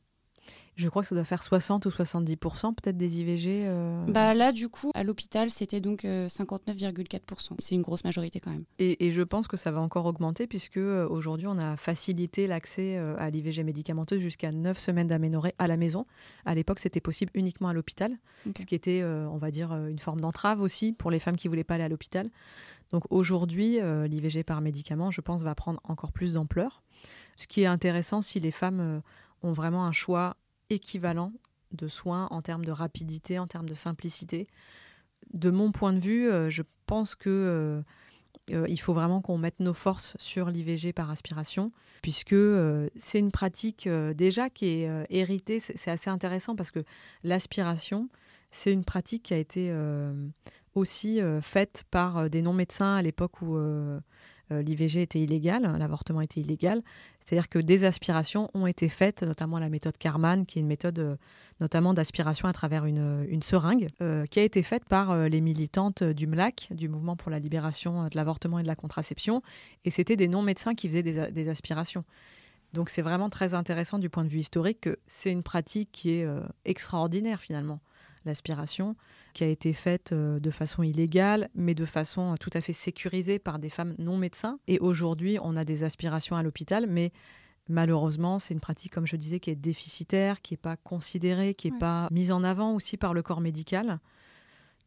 Je crois que ça doit faire 60 ou 70 peut-être des IVG. euh, Bah là, du coup, à l'hôpital, c'était donc euh, 59,4%. C'est une grosse majorité quand même. Et, et je pense que ça va encore augmenter puisque euh, aujourd'hui on a facilité l'accès euh, à l'IVG médicamenteuse jusqu'à 9 semaines d'aménorrhée à la maison. À l'époque, c'était possible uniquement à l'hôpital, ce qui était, euh, on va dire, euh, une forme d'entrave aussi pour les femmes qui voulaient pas aller à l'hôpital. Donc aujourd'hui, euh, l'IVG par médicament, je pense, va prendre encore plus d'ampleur. Ce qui est intéressant si les femmes euh, ont vraiment un choix équivalent de soins en termes de rapidité, en termes de simplicité. De mon point de vue, euh, je pense que euh, euh, il faut vraiment qu'on mette nos forces sur l'IVG par aspiration, puisque c'est une pratique déjà qui est héritée. C'est assez intéressant parce que l'aspiration, c'est une pratique qui a été aussi faite par des non-médecins à l'époque où l'IVG était illégal, hein, l'avortement était illégal. C'est-à-dire que des aspirations ont été faites, notamment la méthode Karman, qui est une méthode euh, notamment d'aspiration à travers une, une seringue, euh, qui a été faite par euh, les militantes du MLAC, du Mouvement pour la libération euh, de l'avortement et de la contraception. Et c'était des non-médecins qui faisaient des, aspirations. Donc c'est vraiment très intéressant du point de vue historique que c'est une pratique qui est euh, extraordinaire finalement, l'aspiration, qui a été faite euh, de façon illégale, mais de façon euh, tout à fait sécurisée par des femmes non médecins. Et aujourd'hui, on a des aspirations à l'hôpital, mais malheureusement, c'est une pratique, comme je disais, qui est déficitaire, qui n'est pas considérée, qui n'est Ouais. pas mise en avant aussi par le corps médical,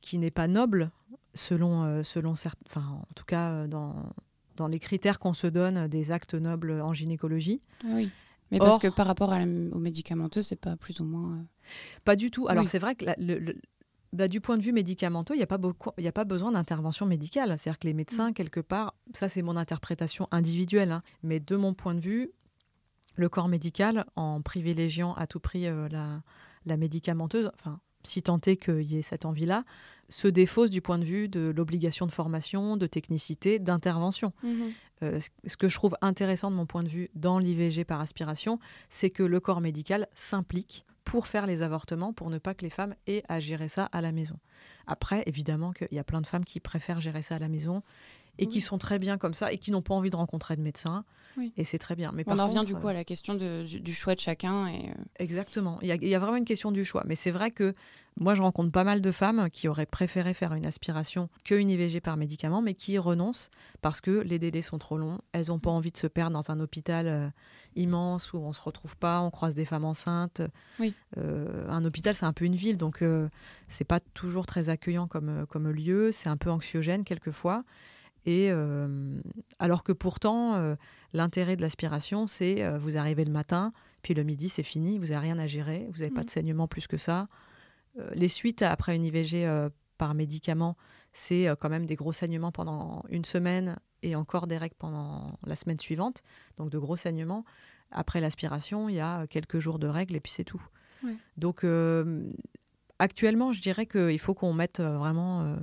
qui n'est pas noble selon, euh, selon certes, enfin, en tout cas dans, dans les critères qu'on se donne des actes nobles en gynécologie. Oui. Mais parce Or- que par rapport à la- aux médicamenteux, c'est pas plus ou moins. Pas du tout. Alors Oui. c'est vrai que la- le- le- bah, du point de vue médicamenteux, il n'y a, pas beaucoup- il y a pas besoin d'intervention médicale. C'est-à-dire que les médecins, quelque part, ça c'est mon interprétation individuelle, hein, mais de mon point de vue, le corps médical, en privilégiant à tout prix euh, la, la médicamenteuse, enfin, si tant est qu'il y ait cette envie-là, se défausse du point de vue de l'obligation de formation, de technicité, d'intervention. Euh, ce- ce que je trouve intéressant de mon point de vue dans l'IVG par aspiration, c'est que le corps médical s'implique pour faire les avortements, pour ne pas que les femmes aient à gérer ça à la maison. Après, évidemment qu'il y a plein de femmes qui préfèrent gérer ça à la maison et qui sont très bien comme ça et qui n'ont pas envie de rencontrer de médecin. Oui. Et c'est très bien. Mais On par en revient du coup à la question de- du, du choix de chacun. Et, euh, Exactement. Il y, a, il y a vraiment une question du choix. Mais c'est vrai que moi, je rencontre pas mal de femmes qui auraient préféré faire une aspiration qu'une IVG par médicament, mais qui y renoncent parce que les délais sont trop longs. Elles n'ont pas envie de se perdre dans un hôpital euh, immense où on se retrouve pas, on croise des femmes enceintes. Oui. Euh, un hôpital, c'est un peu une ville, donc euh, c'est pas toujours très accueillant comme, euh, comme lieu. C'est un peu anxiogène quelquefois. Et alors que pourtant, l'intérêt de l'aspiration, c'est vous arrivez le matin, puis le midi, c'est fini, vous n'avez rien à gérer, vous n'avez pas de saignement plus que ça. Euh, les suites après une IVG euh, par médicament, c'est euh, quand même des gros saignements pendant une semaine et encore des règles pendant la semaine suivante. Donc de gros saignements. Après l'aspiration, il y a quelques jours de règles et puis c'est tout. Ouais. Donc euh, actuellement, je dirais qu'il faut qu'on mette vraiment euh,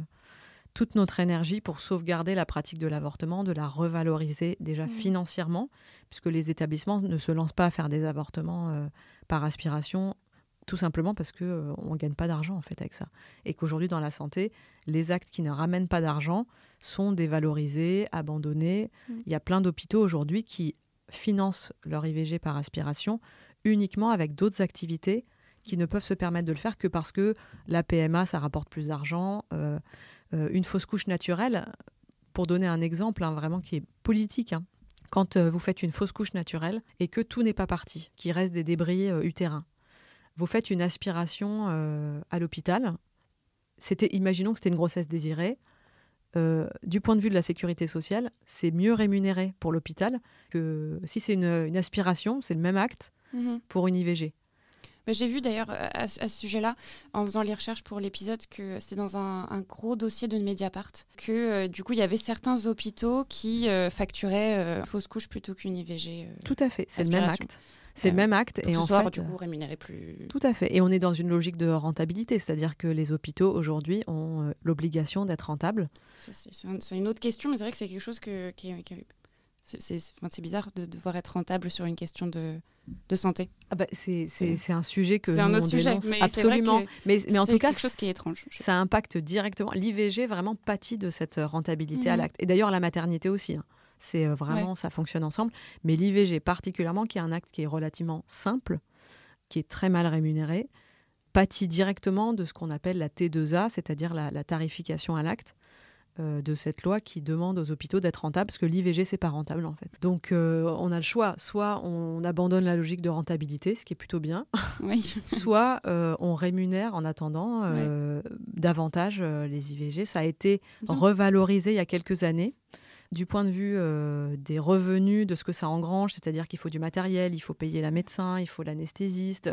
toute notre énergie pour sauvegarder la pratique de l'avortement, de la revaloriser déjà financièrement, puisque les établissements ne se lancent pas à faire des avortements euh, par aspiration, tout simplement parce que euh, on ne gagne pas d'argent en fait avec ça. Et qu'aujourd'hui dans la santé, les actes qui ne ramènent pas d'argent sont dévalorisés, abandonnés. Mhm. Il y a plein d'hôpitaux aujourd'hui qui financent leur IVG par aspiration uniquement avec d'autres activités qui ne peuvent se permettre de le faire que parce que la PMA, ça rapporte plus d'argent. euh, euh, une fausse couche naturelle, pour donner un exemple hein, vraiment qui est politique, hein, quand euh, vous faites une fausse couche naturelle et que tout n'est pas parti, qu'il reste des débris utérins, vous faites une aspiration euh, à l'hôpital. C'était, imaginons que c'était une grossesse désirée. Euh, du point de vue de la sécurité sociale, c'est mieux rémunéré pour l'hôpital que si c'est une, une aspiration, c'est le même acte pour une IVG. Bah, J'ai vu d'ailleurs euh, à, ce à ce sujet-là, en faisant les recherches pour l'épisode, que c'était dans un, un gros dossier de Mediapart, que euh, du coup il y avait certains hôpitaux qui euh, facturaient euh, fausse couche plutôt qu'une IVG. Tout à fait, c'est le même acte. C'est le Euh, même acte pour et en fait, du coup rémunéré plus. Tout à fait. Et on est dans une logique de rentabilité, c'est-à-dire que les hôpitaux aujourd'hui ont euh, l'obligation d'être rentables. C'est c'est un- c'est une autre question, mais c'est vrai que c'est quelque chose que, qui est- qui est- c'est- bizarre de devoir être rentable sur une question de, de santé. Ah bah, c'est un sujet que c'est un autre sujet, mais absolument. Mais, mais en tout cas, quelque chose qui est étrange. Ça impacte directement. L'IVG vraiment pâtit de cette rentabilité à Mhm. l'acte. Et d'ailleurs, la maternité aussi. hein. C'est euh, vraiment, ça fonctionne ensemble. Mais l'IVG particulièrement, qui est un acte qui est relativement simple, qui est très mal rémunéré, pâtit directement de ce qu'on appelle la T2A, c'est-à-dire la, la tarification à l'acte. euh, de cette loi qui demande aux hôpitaux d'être rentables parce que l'IVG c'est pas rentable en fait. Donc euh, on a le choix, soit on abandonne la logique de rentabilité, ce qui est plutôt bien, Oui. soit euh, on rémunère en attendant davantage les IVG. Ça a été Bien. revalorisé il y a quelques années du point de vue euh, des revenus, de ce que ça engrange, c'est-à-dire qu'il faut du matériel, il faut payer la médecin, il faut l'anesthésiste.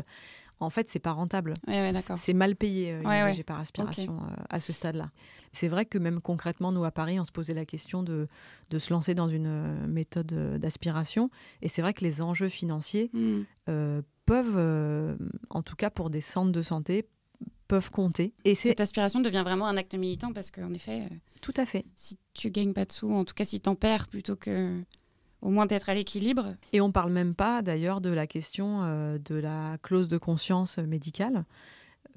En fait, c'est pas rentable. Ouais, ouais, d'accord. C'est mal payé euh, Ouais, ouais. IVG par aspiration euh, à ce stade-là. C'est vrai que même concrètement, nous à Paris, on se posait la question de, de se lancer dans une euh, méthode euh, d'aspiration. Et c'est vrai que les enjeux financiers Hmm. euh, peuvent, euh, en tout cas pour des centres de santé, peuvent compter. Et c'est Cette aspiration devient vraiment un acte militant parce qu'en effet, euh, tout à fait. si tu gagnes pas de sous, en tout cas si t'en perds plutôt que au moins d'être à l'équilibre. Et on parle même pas d'ailleurs de la question euh, de la clause de conscience médicale.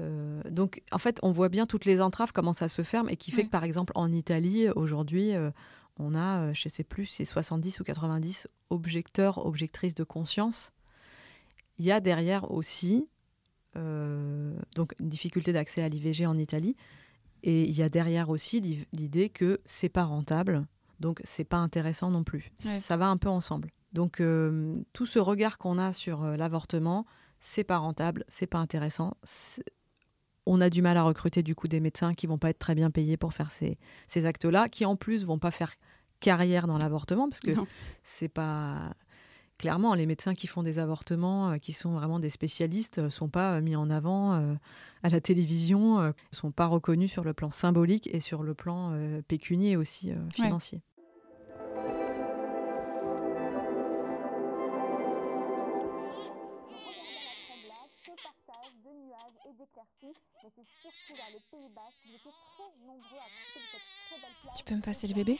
Euh, donc, en fait, on voit bien toutes les entraves, comment ça se ferme, et qui fait Ouais. que, par exemple, en Italie, aujourd'hui, euh, on a, je sais plus, c'est 70 ou 90 objecteurs, objectrices de conscience. Il y a derrière aussi donc une difficulté d'accès à l'IVG en Italie, et il y a derrière aussi l'i- l'idée que c'est pas rentable, donc c'est pas intéressant non plus. Ouais. Ça va un peu ensemble. Donc euh, tout ce regard qu'on a sur euh, l'avortement, c'est pas rentable, c'est pas intéressant. On a du mal à recruter du coup des médecins qui vont pas être très bien payés pour faire ces, ces actes-là, qui en plus vont pas faire carrière dans l'avortement parce que c'est pas clairement les médecins qui font des avortements, euh, qui sont vraiment des spécialistes, euh, sont pas euh, mis en avant euh, à la télévision, euh, sont pas reconnus sur le plan symbolique et sur le plan euh, pécunier aussi euh, financier. Tu peux me passer le bébé?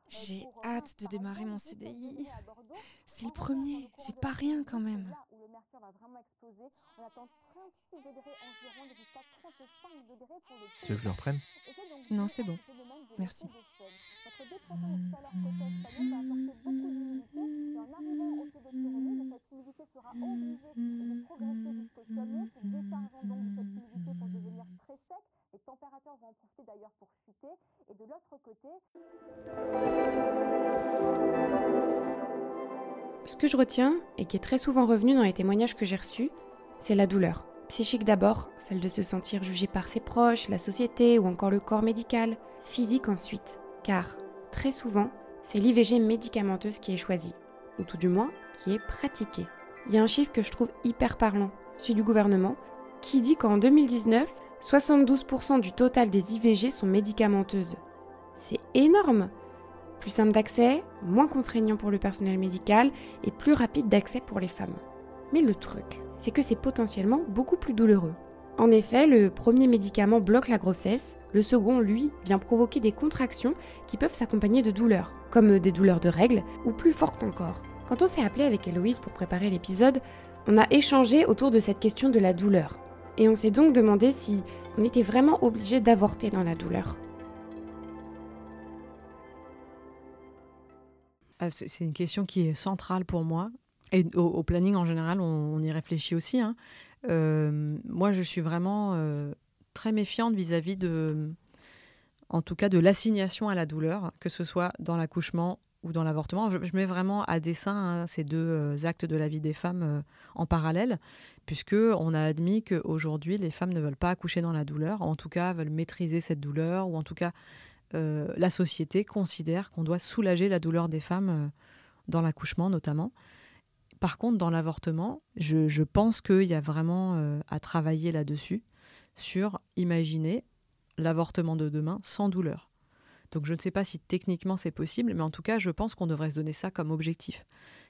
J'ai hâte de démarrer mon CDI. C'est le premier, c'est pas rien quand même. Tu veux que je le reprenne? Non, c'est bon. Merci. Ce que je retiens, et qui est très souvent revenu dans les témoignages que j'ai reçus, c'est la douleur. Psychique d'abord, celle de se sentir jugé par ses proches, la société ou encore le corps médical. Physique ensuite, car très souvent, c'est l'IVG médicamenteuse qui est choisie, ou tout du moins qui est pratiquée. Il y a un chiffre que je trouve hyper parlant, celui du gouvernement, qui dit qu'en 2019, 72% du total des IVG sont médicamenteuses. C'est énorme Plus simple d'accès, moins contraignant pour le personnel médical et plus rapide d'accès pour les femmes. Mais le truc, c'est que c'est potentiellement beaucoup plus douloureux. En effet, le premier médicament bloque la grossesse, le second, lui, vient provoquer des contractions qui peuvent s'accompagner de douleurs, comme des douleurs de règles, ou plus fortes encore. Quand on s'est appelé avec Héloïse pour préparer l'épisode, on a échangé autour de cette question de la douleur. Et on s'est donc demandé si on était vraiment obligé d'avorter dans la douleur. Ah, c'est une question qui est centrale pour moi. Et au, planning, en général, on, y réfléchit aussi. hein. Euh, moi, je suis vraiment euh, très méfiante vis-à-vis de, en tout cas, de l'assignation à la douleur, que ce soit dans l'accouchement ou dans l'avortement. Je, mets vraiment à dessein hein, ces deux euh, actes de la vie des femmes euh, en parallèle, puisque on a admis qu'aujourd'hui, les femmes ne veulent pas accoucher dans la douleur, en tout cas, veulent maîtriser cette douleur, ou en tout cas, euh, la société considère qu'on doit soulager la douleur des femmes dans l'accouchement notamment. Par contre, dans l'avortement, je, pense qu'il y a vraiment à travailler là-dessus, sur imaginer l'avortement de demain sans douleur. Donc je ne sais pas si techniquement c'est possible, mais en tout cas, je pense qu'on devrait se donner ça comme objectif.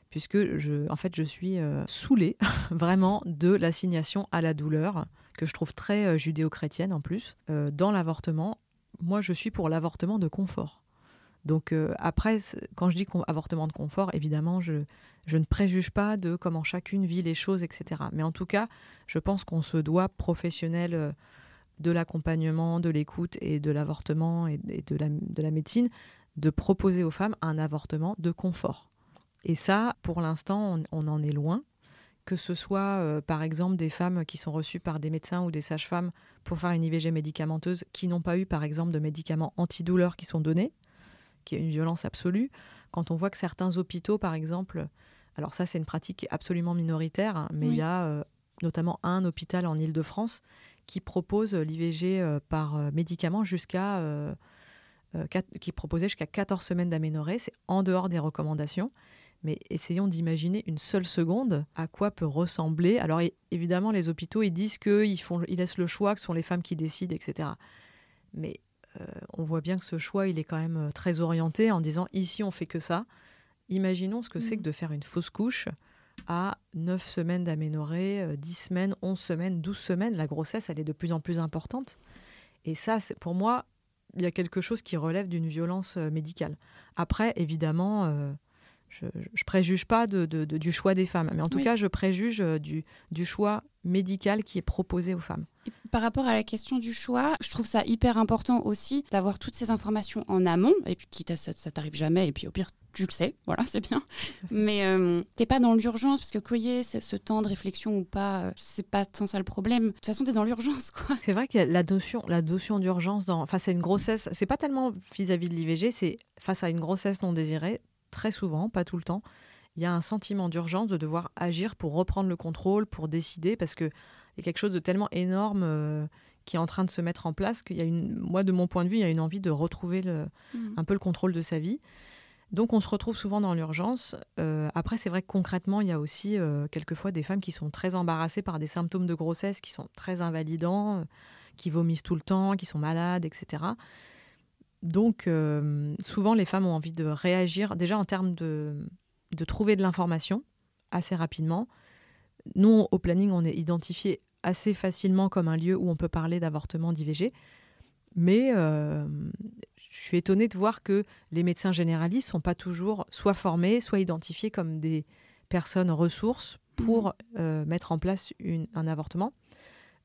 Puisque je, en fait, je suis euh, saoulée vraiment de l'assignation à la douleur, que je trouve très euh, judéo-chrétienne en plus. Euh, dans l'avortement, moi je suis pour l'avortement de confort. Donc après, quand je dis avortement de confort, évidemment, je, ne préjuge pas de comment chacune vit les choses, etc. Mais en tout cas, je pense qu'on se doit, professionnel euh, de l'accompagnement, de l'écoute et de l'avortement et, et de, la, de la médecine, de proposer aux femmes un avortement de confort. Et ça, pour l'instant, on, on en est loin. Que ce soit, euh, par exemple, des femmes qui sont reçues par des médecins ou des sages-femmes pour faire une IVG médicamenteuse, qui n'ont pas eu, par exemple, de médicaments antidouleurs qui sont donnés, qui est une violence absolue. Quand on voit que certains hôpitaux, par exemple, alors ça c'est une pratique absolument minoritaire, hein, mais Oui. il y a euh, notamment un hôpital en Île-de-France qui propose l'IVG euh, par euh, médicament jusqu'à euh, qui proposait jusqu'à 14 semaines d'aménorrhée. C'est en dehors des recommandations. Mais essayons d'imaginer une seule seconde à quoi peut ressembler. Alors évidemment, les hôpitaux, ils disent qu'ils font, ils laissent le choix, que ce sont les femmes qui décident, etc. Mais euh, on voit bien que ce choix, il est quand même très orienté en disant ici, on fait que ça. Imaginons ce que c'est que de faire une fausse couche à 9 semaines d'aménorrhée, euh, 10 semaines, 11 semaines, 12 semaines. La grossesse, elle est de plus en plus importante. Et ça, c'est- pour moi, il y a quelque chose qui relève d'une violence euh, médicale. Après, évidemment, euh, je ne préjuge pas de- de- de- du choix des femmes, mais en tout Oui. cas, je préjuge euh, du, du choix médical qui est proposé aux femmes. Et par rapport à la question du choix, je trouve ça hyper important aussi d'avoir toutes ces informations en amont, et puis quitte à ça, ça t'arrive jamais, et puis au pire, tu le sais, voilà, c'est bien. Mais euh, t'es pas dans l'urgence, parce que ait ce, temps de réflexion ou pas, euh, c'est pas tant ça le problème. De toute façon, t'es dans l'urgence, quoi. C'est vrai a la notion, la notion d'urgence dans, face à une grossesse, c'est pas tellement vis-à-vis de l'IVG, c'est face à une grossesse non désirée, très souvent, pas tout le temps. il y a un sentiment d'urgence de devoir agir pour reprendre le contrôle, pour décider, parce qu'il y a quelque chose de tellement énorme euh, qui est en train de se mettre en place qu'il y a une, moi, de mon point de vue, il y a une envie de retrouver le, Mhm. un peu le contrôle de sa vie. Donc on se retrouve souvent dans l'urgence. Euh, après, c'est vrai que concrètement, il y a aussi euh, quelquefois des femmes qui sont très embarrassées par des symptômes de grossesse qui sont très invalidants, euh, qui vomissent tout le temps, qui sont malades, etc. Donc souvent, les femmes ont envie de réagir déjà en termes de, trouver de l'information assez rapidement. Nous, au planning, on est identifié assez facilement comme un lieu où on peut parler d'avortement, d'IVG. Mais suis étonnée de voir que les médecins généralistes sont pas toujours soit formés, soit identifiés comme des personnes ressources pour euh, mettre en place une- un avortement.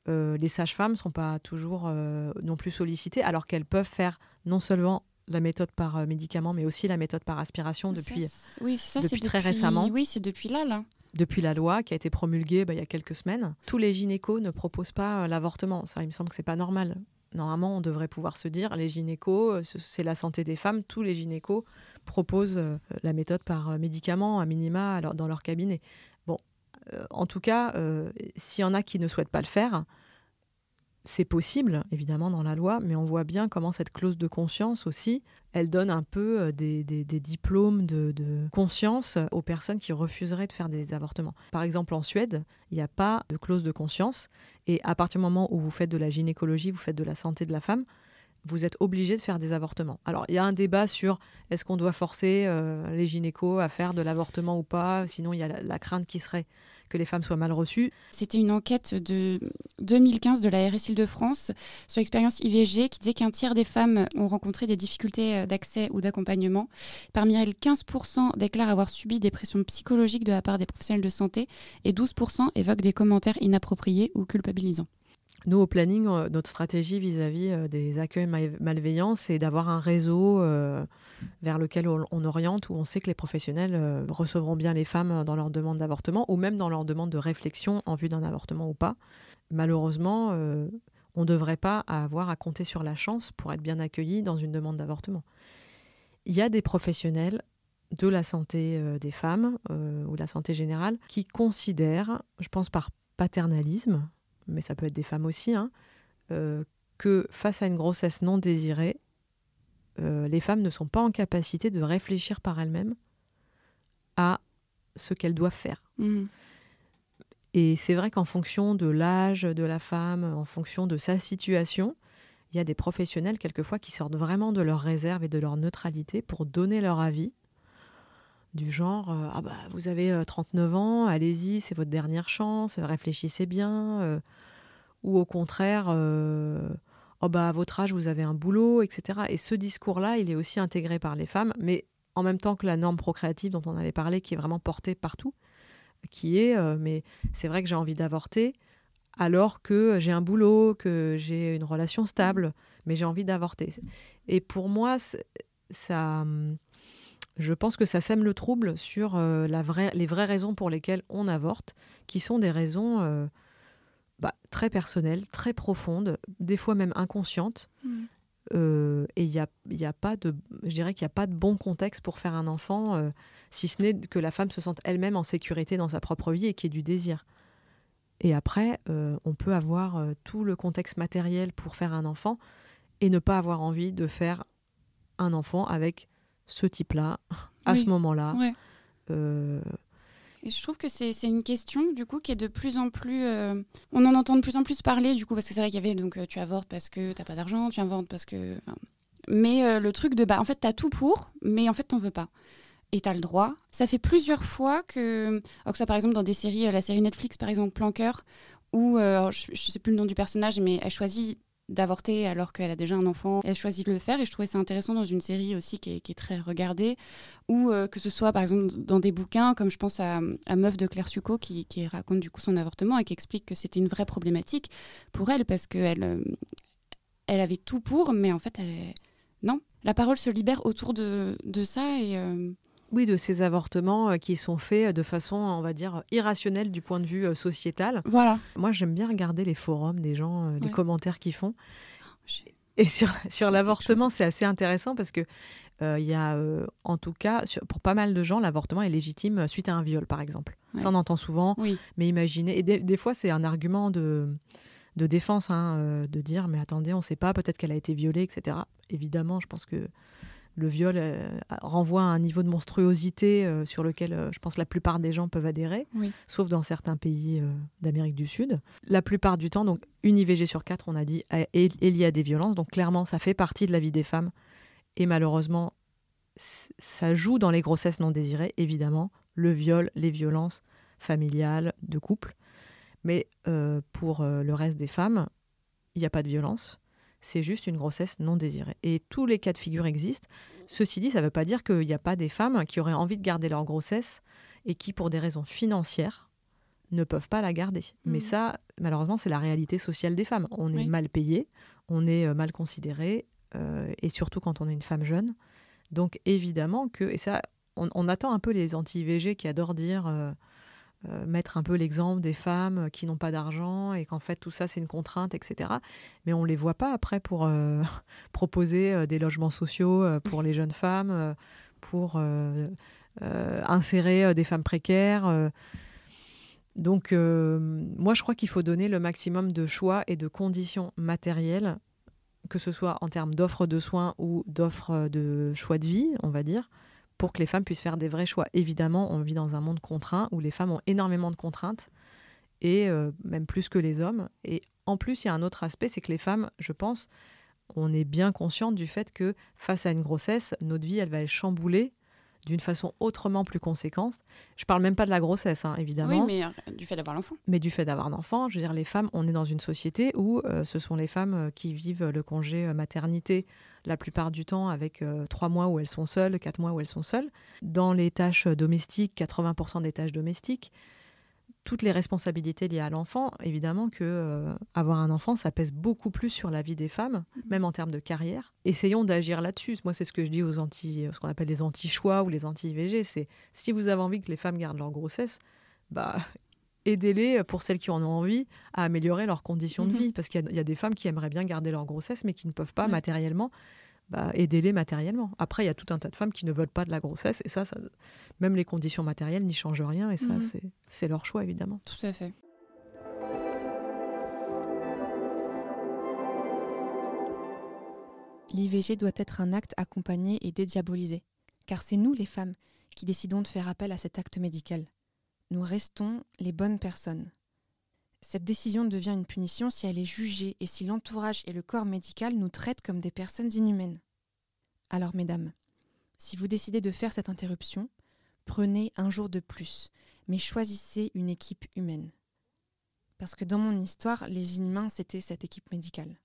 Euh, les sages-femmes ne sont pas toujours euh, non plus sollicitées, alors qu'elles peuvent faire non seulement la méthode par médicament, mais aussi la méthode par aspiration depuis, Ça, oui, ça, depuis c'est très récemment. Oui, c'est depuis là, là. depuis la loi qui a été promulguée bah, il y a quelques semaines. Tous les gynécos ne proposent pas l'avortement. Ça, il me semble que c'est pas normal. Normalement, on devrait pouvoir se dire, les gynécos, euh, ce- c'est la santé des femmes. Tous les gynécos proposent euh, la méthode par euh, médicament, à minima, dans leur cabinet. Bon, en tout cas, s'il y en a qui ne souhaitent pas le faire, c'est possible, évidemment, dans la loi, mais on voit bien comment cette clause de conscience aussi, elle donne un peu euh, des, diplômes de, de conscience aux personnes qui refuseraient de faire des avortements. Par exemple, en Suède, il n'y a pas de clause de conscience, et à partir du moment où vous faites de la gynécologie, vous faites de la santé de la femme, vous êtes obligé de faire des avortements. Alors, il y a un débat sur est-ce qu'on doit forcer euh, les gynécos à faire de l'avortement ou pas, sinon il y a la, la crainte qui serait que les femmes soient mal reçues. C'était une enquête de 2015 de la RS Île-de-France sur l'expérience IVG qui disait qu'un tiers des femmes ont rencontré des difficultés euh, d'accès ou d'accompagnement. Parmi elles, 15% déclarent avoir subi des pressions psychologiques de la part des professionnels de santé et 12% évoquent des commentaires inappropriés ou culpabilisants. Nous, au planning, euh, notre stratégie vis-à-vis euh, des accueils mal- malveillants, c'est d'avoir un réseau euh, vers lequel on, oriente, où on sait que les professionnels recevront bien les femmes dans leur demande d'avortement, ou même dans leur demande de réflexion en vue d'un avortement ou pas. Malheureusement, on ne devrait pas avoir à compter sur la chance pour être bien accueilli dans une demande d'avortement. Il y a des professionnels de la santé des femmes ou la santé générale qui considèrent, je pense par paternalisme, mais ça peut être des femmes aussi, hein, euh, que face à une grossesse non désirée, euh, les femmes ne sont pas en capacité de réfléchir par elles-mêmes à ce qu'elles doivent faire. Mhm. Et c'est vrai qu'en fonction de l'âge de la femme, en fonction de sa situation, il y a des professionnels quelquefois qui sortent vraiment de leur réserve et de leur neutralité pour donner leur avis. Du genre, euh, ah bah, vous avez euh, 39 ans, allez-y, c'est votre dernière chance, euh, réfléchissez bien. euh, ou au contraire, euh, oh bah, à votre âge, vous avez un boulot, etc. Et ce discours-là, il est aussi intégré par les femmes, mais en même temps que la norme procréative dont on avait parlé, qui est vraiment portée partout, qui est, euh, mais c'est vrai que j'ai envie d'avorter alors que j'ai un boulot, que j'ai une relation stable, mais j'ai envie d'avorter. Et pour moi, ça, hum, je pense que ça sème le trouble sur euh, la vraie, les vraies raisons pour lesquelles on avorte, qui sont des raisons euh, bah, très personnelles, très profondes, des fois même inconscientes. Mhm. Euh, et il y a, il y a pas de, je dirais qu'il n'y a pas de bon contexte pour faire un enfant, si ce n'est que la femme se sente elle-même en sécurité dans sa propre vie et qu'il y ait du désir. Et après, on peut avoir tout le contexte matériel pour faire un enfant et ne pas avoir envie de faire un enfant avec ce type-là, à Oui. ce moment-là. Ouais. Euh, Et je trouve que c'est une question du coup qui est de plus en plus. euh, on en entend de plus en plus parler du coup parce que c'est vrai qu'il y avait donc euh, tu avortes parce que t'as pas d'argent, tu avortes parce que. Mais euh, le truc de bah en fait t'as tout pour, mais en fait t'en veux pas. Et t'as le droit. Ça fait plusieurs fois que, alors que ce soit par exemple dans des séries, la série Netflix par exemple Planqueur, où euh, je, je sais plus le nom du personnage, mais elle choisit d'avorter alors qu'elle a déjà un enfant. Elle choisit de le faire et je trouvais ça intéressant dans une série aussi qui est, très regardée ou euh, que ce soit par exemple dans des bouquins comme je pense à, Meuf de Claire Succo qui, raconte du coup son avortement et qui explique que c'était une vraie problématique pour elle parce qu'elle euh, elle avait tout pour mais en fait non la parole se libère autour de, de ça et euh, oui, de ces avortements euh, qui sont faits de façon, on va dire, irrationnelle du point de vue euh, sociétal. voilà Moi, j'aime bien regarder les forums des gens, euh, les Ouais. commentaires qu'ils font. J'ai- Et sur, sur l'avortement, c'est assez intéressant parce que il y a, en tout cas, pour pas mal de gens, l'avortement est légitime suite à un viol, par exemple. Ça, on entend souvent. Oui. Mais imaginez, et des, fois, c'est un argument de, de défense, hein, de dire, mais attendez, on ne sait pas, peut-être qu'elle a été violée, etc. Évidemment, je pense que le viol euh, renvoie à un niveau de monstruosité euh, sur lequel euh, je pense la plupart des gens peuvent adhérer, sauf dans certains pays d'Amérique du Sud. La plupart du temps, donc une IVG sur quatre, on a dit, est, est liée à des violences. Donc clairement, ça fait partie de la vie des femmes. Et malheureusement, ça joue dans les grossesses non désirées, évidemment, le viol, les violences familiales, de couple. Mais pour le reste des femmes, il n'y a pas de violence c'est juste une grossesse non désirée. Et tous les cas de figure existent. Ceci dit, ça ne veut pas dire qu'il n'y a pas des femmes qui auraient envie de garder leur grossesse et qui, pour des raisons financières, ne peuvent pas la garder. Mais mmh. ça, malheureusement, c'est la réalité sociale des femmes. On est mal payé, on est euh, mal considéré, euh, et surtout quand on est une femme jeune. Donc évidemment que, et ça, on, attend un peu les anti-IVG qui adorent dire... Euh, euh, mettre un peu l'exemple des femmes qui n'ont pas d'argent et qu'en fait tout ça c'est une contrainte, etc. Mais on ne les voit pas après pour euh, proposer euh, des logements sociaux pour les jeunes femmes, pour insérer des femmes précaires. Donc moi je crois qu'il faut donner le maximum de choix et de conditions matérielles, que ce soit en termes d'offres de soins ou d'offres de choix de vie, on va dire, pour que les femmes puissent faire des vrais choix. Évidemment, on vit dans un monde contraint où les femmes ont énormément de contraintes, et euh, même plus que les hommes. Et en plus, il y a un autre aspect, c'est que les femmes, je pense, on est bien consciente du fait que face à une grossesse, notre vie, elle va être chamboulée d'une façon autrement plus conséquente. Je parle même pas de la grossesse, hein, évidemment. Oui, mais euh, du fait d'avoir l'enfant. Mais du fait d'avoir un enfant, je veux dire, les femmes, on est dans une société où euh, ce sont les femmes qui vivent le congé maternité la plupart du temps avec euh, trois mois où elles sont seules, quatre mois où elles sont seules. Dans les tâches domestiques, 80% des tâches domestiques, toutes les responsabilités liées à l'enfant, évidemment que euh, avoir un enfant, ça pèse beaucoup plus sur la vie des femmes, mhm. même en termes de carrière. Essayons d'agir là-dessus. Moi, c'est ce que je dis aux anti, ce qu'on appelle les anti-choix ou les anti-IVG. C'est si vous avez envie que les femmes gardent leur grossesse, bah aidez-les pour celles qui en ont envie à améliorer leurs conditions de mhm. vie. Parce qu'il y, a des femmes qui aimeraient bien garder leur grossesse, mais qui ne peuvent pas matériellement. Bah, aidez-les matériellement. Après, il y a tout un tas de femmes qui ne veulent pas de la grossesse, et ça, ça même les conditions matérielles n'y changent rien, et ça, mhm. c'est leur choix, évidemment. Tout à fait. L'IVG doit être un acte accompagné et dédiabolisé, car c'est nous, les femmes, qui décidons de faire appel à cet acte médical nous restons les bonnes personnes. Cette décision devient une punition si elle est jugée et si l'entourage et le corps médical nous traitent comme des personnes inhumaines. Alors, mesdames, si vous décidez de faire cette interruption, prenez un jour de plus, mais choisissez une équipe humaine. Parce que dans mon histoire, les inhumains, c'était cette équipe médicale.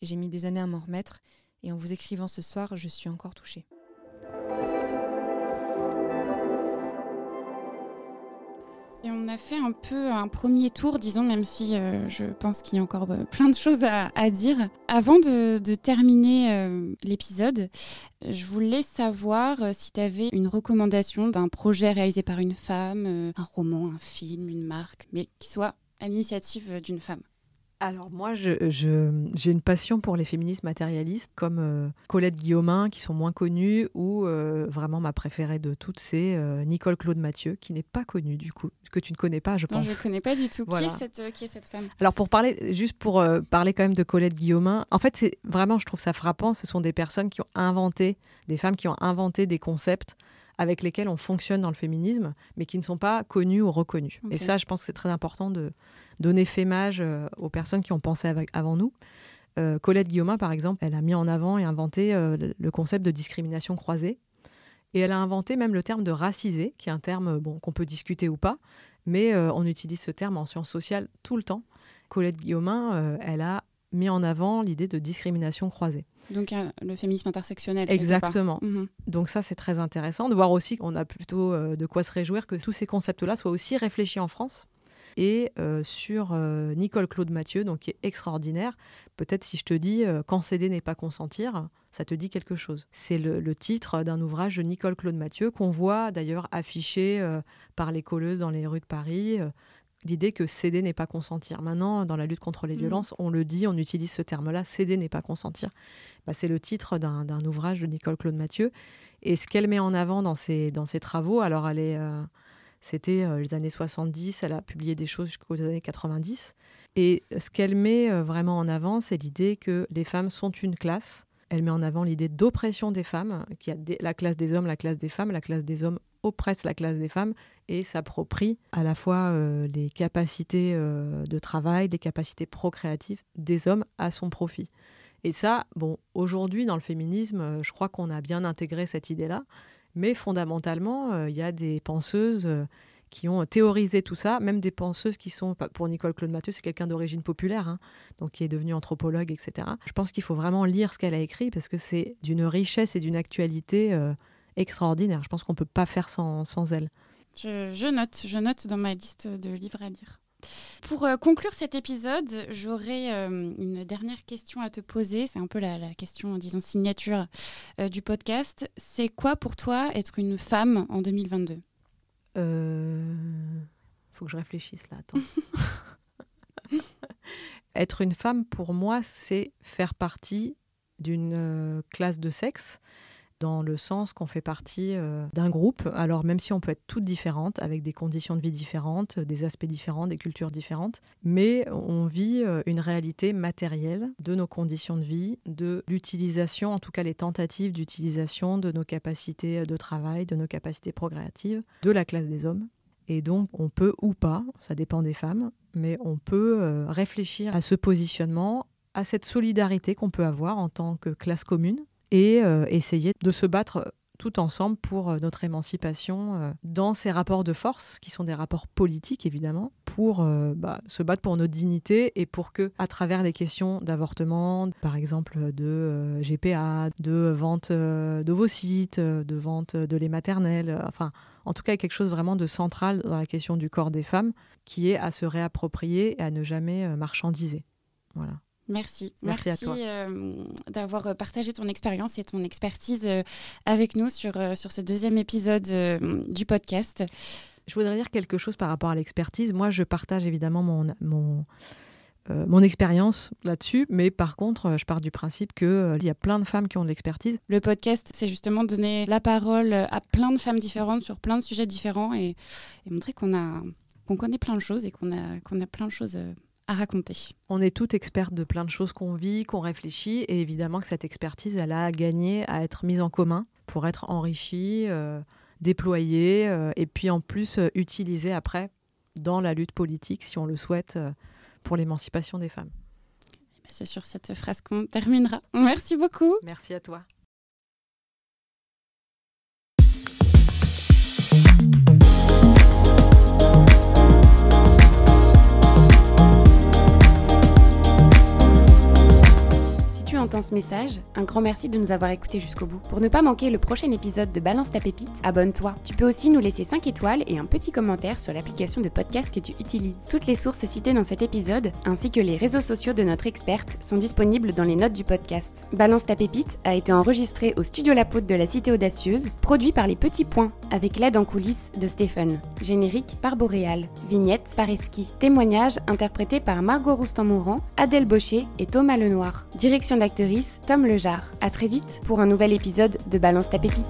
J'ai mis des années à m'en remettre, et en vous écrivant ce soir, je suis encore touchée. Et on a fait un peu un premier tour, disons, même si euh, je pense qu'il y a encore euh, plein de choses à, dire. Avant de, terminer euh, l'épisode, je voulais savoir si tu avais une recommandation d'un projet réalisé par une femme, un roman, un film, une marque, mais qui soit à l'initiative d'une femme. Alors moi, j'ai je, une passion pour les féministes matérialistes comme euh, Colette Guillaumin, qui sont moins connues, ou euh, vraiment ma préférée de toutes, c'est euh, Nicole Claude Mathieu, qui n'est pas connue du coup, que tu ne connais pas, je pense. Non, je ne connais pas du tout. Qui, est cette, qui, est cette, femme? Alors pour parler, juste pour parler quand même de Colette Guillaumin, en fait, c'est vraiment, je trouve ça frappant, ce sont des personnes qui ont inventé, des femmes qui ont inventé des concepts avec lesquels on fonctionne dans le féminisme, mais qui ne sont pas connues ou reconnues. Et ça, je pense que c'est très important de donner fémage euh, aux personnes qui ont pensé avant nous. Euh, Colette Guillaumin, par exemple, elle a mis en avant et inventé euh, le concept de discrimination croisée. Et elle a inventé même le terme de racisé, qui est un terme bon, qu'on peut discuter ou pas, mais on utilise ce terme en sciences sociales tout le temps. Colette Guillaumin, elle a mis en avant l'idée de discrimination croisée. Donc le féminisme intersectionnel. Exactement. Mhm. Donc ça, c'est très intéressant de voir aussi qu'on a plutôt de quoi se réjouir que tous ces concepts-là soient aussi réfléchis en France et euh, sur euh, Nicole Claude Mathieu, donc qui est extraordinaire. Peut-être si je te dis euh, Quand céder n'est pas consentir, ça te dit quelque chose. C'est le, titre d'un ouvrage de Nicole Claude Mathieu qu'on voit d'ailleurs affiché par les colleuses dans les rues de Paris l'idée que céder n'est pas consentir. Maintenant, dans la lutte contre les Mhm. violences, on le dit, on utilise ce terme-là, céder n'est pas consentir. Bah, c'est le titre d'un d'un ouvrage de Nicole Claude Mathieu. Et ce qu'elle met en avant dans ses, dans ses travaux, alors elle est, euh, c'était euh, les années 70, elle a publié des choses jusqu'aux années 90. Et ce qu'elle met euh, vraiment en avant, c'est l'idée que les femmes sont une classe. Elle met en avant l'idée d'oppression des femmes, qu'il y a la classe des hommes, la classe des femmes, la classe des hommes oppresse la classe des femmes et s'approprie à la fois euh, les capacités euh, de travail, les capacités procréatives des hommes à son profit. Et ça, bon, aujourd'hui dans le féminisme, euh, je crois qu'on a bien intégré cette idée-là, mais fondamentalement, euh, il y a des penseuses euh, qui ont théorisé tout ça, même des penseuses qui sont, pas- pour Nicole Claude Mathieu, c'est quelqu'un d'origine populaire, hein, donc qui est devenue anthropologue, etc. Je pense qu'il faut vraiment lire ce qu'elle a écrit parce que c'est d'une richesse et d'une actualité euh, extraordinaire. Je pense qu'on ne peut pas faire sans, sans elle. Je note, je note dans ma liste de livres à lire. Pour euh, conclure cet épisode, j'aurais euh, une dernière question à te poser. C'est un peu la, la question, disons, signature euh, du podcast. C'est quoi pour toi être une femme en 2022 Euh... Faut que je réfléchisse là. Attends. Être une femme, pour moi, c'est faire partie d'une classe de sexe, dans le sens qu'on fait partie euh, d'un groupe. Alors même si on peut être toutes différentes, avec des conditions de vie différentes, des aspects différents, des cultures différentes, mais on vit euh, une réalité matérielle de nos conditions de vie, de l'utilisation, en tout cas les tentatives d'utilisation de nos capacités de travail, de nos capacités procréatives, de la classe des hommes. Et donc, on peut ou pas, ça dépend des femmes, mais on peut euh, réfléchir à ce positionnement, à cette solidarité qu'on peut avoir en tant que classe commune, et euh, essayer de se battre tout ensemble pour euh, notre émancipation euh, dans ces rapports de force, qui sont des rapports politiques évidemment, pour euh, bah, se battre pour notre dignité et pour que, à travers les questions d'avortement, par exemple de euh, GPA, de vente euh, d'ovocytes, euh, de vente de lait maternel, euh, enfin, en tout cas quelque chose vraiment de central dans la question du corps des femmes, qui est à se réapproprier et à ne jamais euh, marchandiser. Voilà. Merci. Merci à toi. euh, d'avoir euh, partagé ton expérience et ton expertise euh, avec nous sur, euh, sur ce deuxième épisode du podcast. Je voudrais dire quelque chose par rapport à l'expertise. Moi, je partage évidemment mon, mon, mon expérience là-dessus, mais par contre, je pars du principe qu'il y a plein de femmes qui ont de l'expertise. Le podcast, c'est justement donner la parole à plein de femmes différentes sur plein de sujets différents et, et montrer qu'on a qu'on connaît plein de choses et qu'on a, qu'on a plein de choses à raconter. On est toutes expertes de plein de choses qu'on vit, qu'on réfléchit, et évidemment que cette expertise, elle a gagné à être mise en commun pour être enrichie, euh, déployée, euh, et puis en plus euh, utilisée après dans la lutte politique, si on le souhaite, pour l'émancipation des femmes. C'est sur cette phrase qu'on terminera. Merci beaucoup. Merci à toi. Entends ce message, un grand merci de nous avoir écoutés jusqu'au bout. Pour ne pas manquer le prochain épisode de Balance ta pépite, abonne-toi. Tu peux aussi nous laisser 5 étoiles et un petit commentaire sur l'application de podcast que tu utilises. Toutes les sources citées dans cet épisode, ainsi que les réseaux sociaux de notre experte, sont disponibles dans les notes du podcast. Balance ta pépite a été enregistré au studio La Poudre de la Cité Audacieuse, produit par Les Petits Points, avec l'aide en coulisses de Stéphane. Générique par Boréal. Vignette par Eski. Témoignage interprété par Margot Roustan-Mourant, Adèle Baucher et Thomas Lenoir. Direction Tom Lejar. À très vite pour un nouvel épisode de Balance ta pépite.